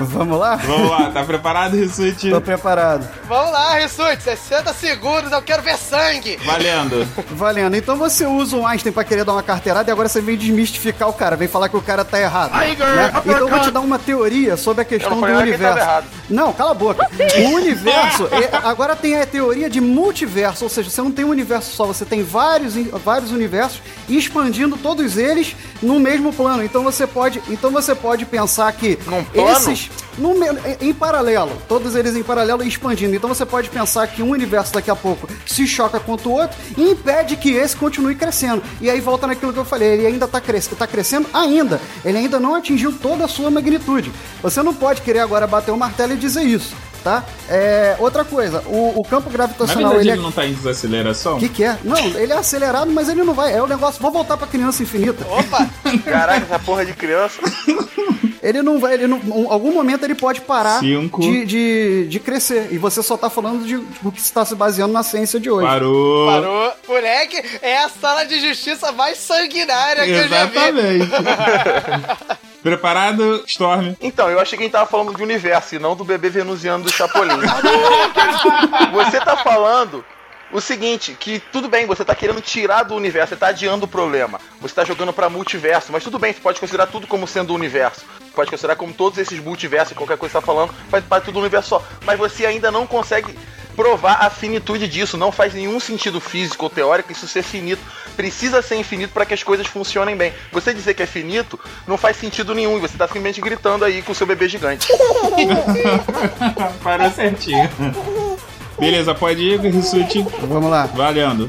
Vamos lá? Vamos lá, tá preparado, Rissuti? Tô preparado. Vamos lá, Rissuti, 60 segundos, eu quero ver sangue! Valendo. Valendo. Então você usa o Einstein pra querer dar uma carteirada e agora você vem desmistificar o cara, vem falar que o cara tá errado. Tiger, né? Então eu vou te dar uma teoria sobre a questão do universo. errado. Não, cala a boca. O universo, é- agora tem a teoria de multiverso, ou seja, você não tem um universo só, você tem vários, vários universos expandindo todos eles no mesmo plano. Então você pode, então você pode pensar que plano? esses no em paralelo, todos eles em paralelo e expandindo. Então você pode pensar que um universo daqui a pouco se choca contra o outro e impede que esse continue crescendo. E aí volta naquilo que eu falei, ele ainda está cres tá crescendo ainda. Ele ainda não atingiu toda a sua magnitude. Você não pode querer agora bater o martelo e dizer isso, tá? É, outra coisa, o, o campo Na gravitacional verdade, ele ele não tá em desaceleração? o que, que é? Não, ele é acelerado, mas ele não vai. É o negócio, vou voltar pra criança infinita. Opa! Caraca, essa porra de criança. Ele não vai, ele não, em algum momento ele pode parar de, de, de crescer. E você só tá falando de, do que está se baseando na ciência de hoje. Parou. Parou. Moleque, é a sala de justiça mais sanguinária que eu já vi. Preparado, Storm? Então, eu achei que a gente tava falando de universo e não do bebê venusiano do Chapolin. você tá falando o seguinte, que tudo bem, você tá querendo tirar do universo, você tá adiando o problema. Você tá jogando pra multiverso, mas tudo bem, você pode considerar tudo como sendo o universo. Pode considerar como todos esses multiversos, qualquer coisa que você tá falando, faz parte do universo só. Mas você ainda não consegue provar a finitude disso. Não faz nenhum sentido físico ou teórico isso ser finito. Precisa ser infinito para que as coisas funcionem bem. Você dizer que é finito não faz sentido nenhum. E você tá simplesmente gritando aí com o seu bebê gigante. Parou certinho. Beleza, pode ir, Rissuti. Vamos lá. Valendo.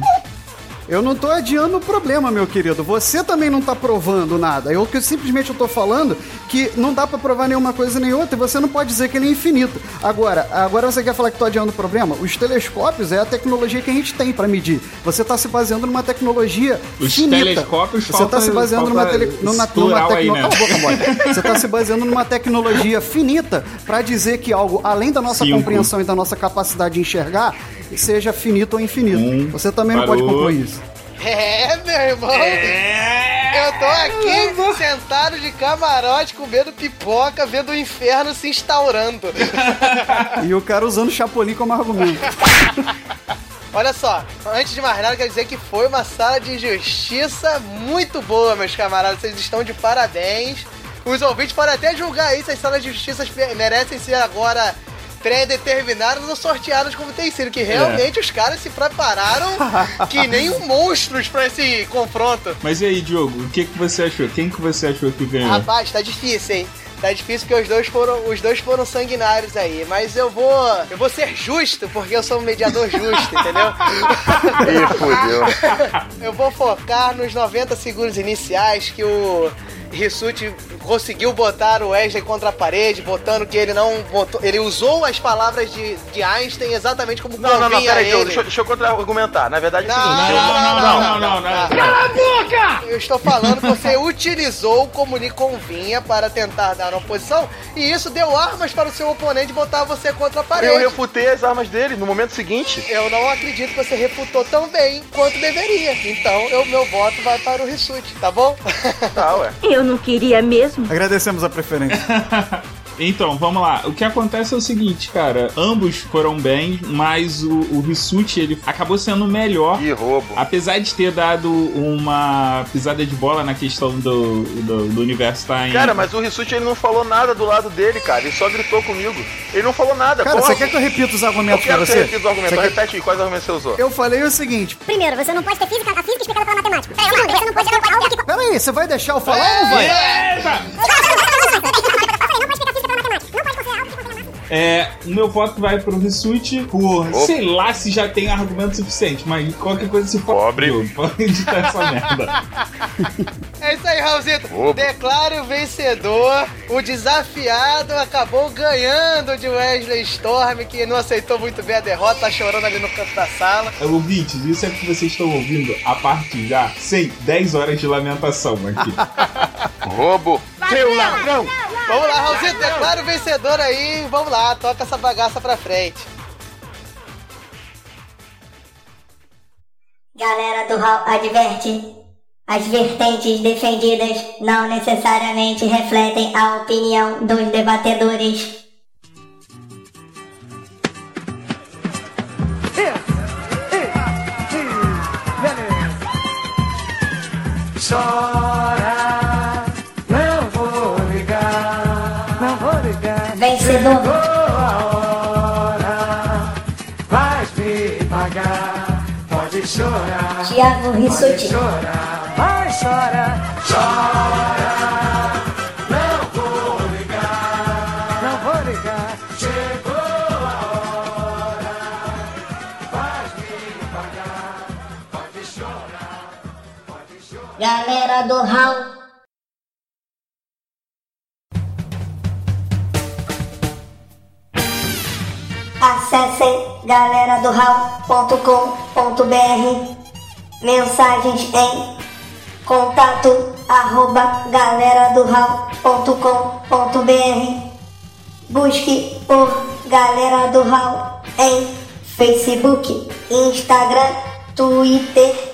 Eu não tô adiando o problema, meu querido. Você também não tá provando nada. Eu que simplesmente eu tô falando que não dá pra provar nenhuma coisa nem outra e você não pode dizer que ele é infinito. Agora, agora você quer falar que tô adiando o problema? Os telescópios é a tecnologia que a gente tem pra medir. Você tá se baseando numa tecnologia Os finita. telescópios Você falta- tá se baseando numa, tele, numa, numa plural aí, tecno- né? Você tá se baseando numa tecnologia finita pra dizer que algo além da nossa Cinco. compreensão e da nossa capacidade de enxergar seja finito ou infinito. Um, Você também não pode parou. compor isso. É, meu irmão. Eu tô aqui sentado de camarote, comendo pipoca, vendo o inferno se instaurando. E o cara usando o Chapolin como argumento. Olha só, antes de mais nada, quero dizer que foi uma sala de justiça muito boa, meus camaradas. Vocês estão de parabéns. Os ouvintes podem até julgar aí se as salas de justiça merecem ser agora pré-determinadas ou sorteadas como tem sido. Que realmente os caras se prepararam que nem um monstros pra esse confronto. Mas e aí, Diogo, o que, que você achou? Quem que você achou que ganhou? Rapaz, tá difícil, hein? Tá difícil porque os dois foram, os dois foram sanguinários aí, mas eu vou, eu vou ser justo porque eu sou um mediador justo, entendeu? Ih, fudeu. Eu vou focar nos 90 segundos iniciais que o Rissuti conseguiu botar o Wesley contra a parede, botando que ele não botou, ele usou as palavras de, de Einstein exatamente como Não, não, não, convinha a peraí, ele. Diogo, deixa, eu- deixa eu contra-argumentar. Na verdade é o Não, seguinte. não, eu- não, não, não, não, não. Cala a boca! Eu estou falando que você utilizou como lhe convinha para tentar dar uma oposição e isso deu armas para o seu oponente botar você contra a parede. Eu refutei as armas dele no momento seguinte. Eu não acredito que você refutou tão bem quanto deveria. Então, eu, meu voto vai para o Rissuti, tá bom? Tá, ué. Eu não queria mesmo. Agradecemos a preferência. Então, vamos lá. O que acontece é o seguinte, cara. Ambos foram bem, mas o, o Rissuti, ele acabou sendo melhor. E roubo. Apesar de ter dado uma pisada de bola na questão do, do, do universo tá em... Cara, mas o Rissuti ele não falou nada do lado dele, cara. Ele só gritou comigo. Ele não falou nada. Cara, você quer que eu repita os Eu argumentos pra quero que você? você repita os argumentos. Você quer- Repete aí, quais argumentos você usou? Eu falei o seguinte. Primeiro, você não pode ter física, a física explicada pela matemática. Segundo, você não pode ter algo que... Peraí, você vai deixar eu falar ou não vai? É, o meu voto vai pro Rissuti por, sei lá se já tem argumento suficiente, mas qualquer coisa se for. Pobre. Pode editar essa merda. É isso aí, Raulzito. Opa. Declare o vencedor. O desafiado acabou ganhando de Wesley Storm, que não aceitou muito bem a derrota, tá chorando ali no canto da sala. É, Ouvintes, isso é que vocês estão ouvindo a parte já sem 10 horas de lamentação aqui. Roubo. Seu ladrão! Vamos lá, Raulzito, declara o vencedor aí. Vamos lá, toca essa bagaça pra frente. Galera do Hall adverte. As vertentes defendidas não necessariamente refletem a opinião dos debatedores. Chora, não vou ligar, não vou ligar. Vencedor. Chorar. Thiago Rissuti. Pode chorar, vai chorar. Chora, não vou ligar, não vou ligar. Chegou a hora, vais me pagar. Pode chorar, pode chorar. Galera do Hall. Acessem galera do Mensagens em contato arroba galera do Busque por Galera do Hall em Facebook, Instagram, Twitter.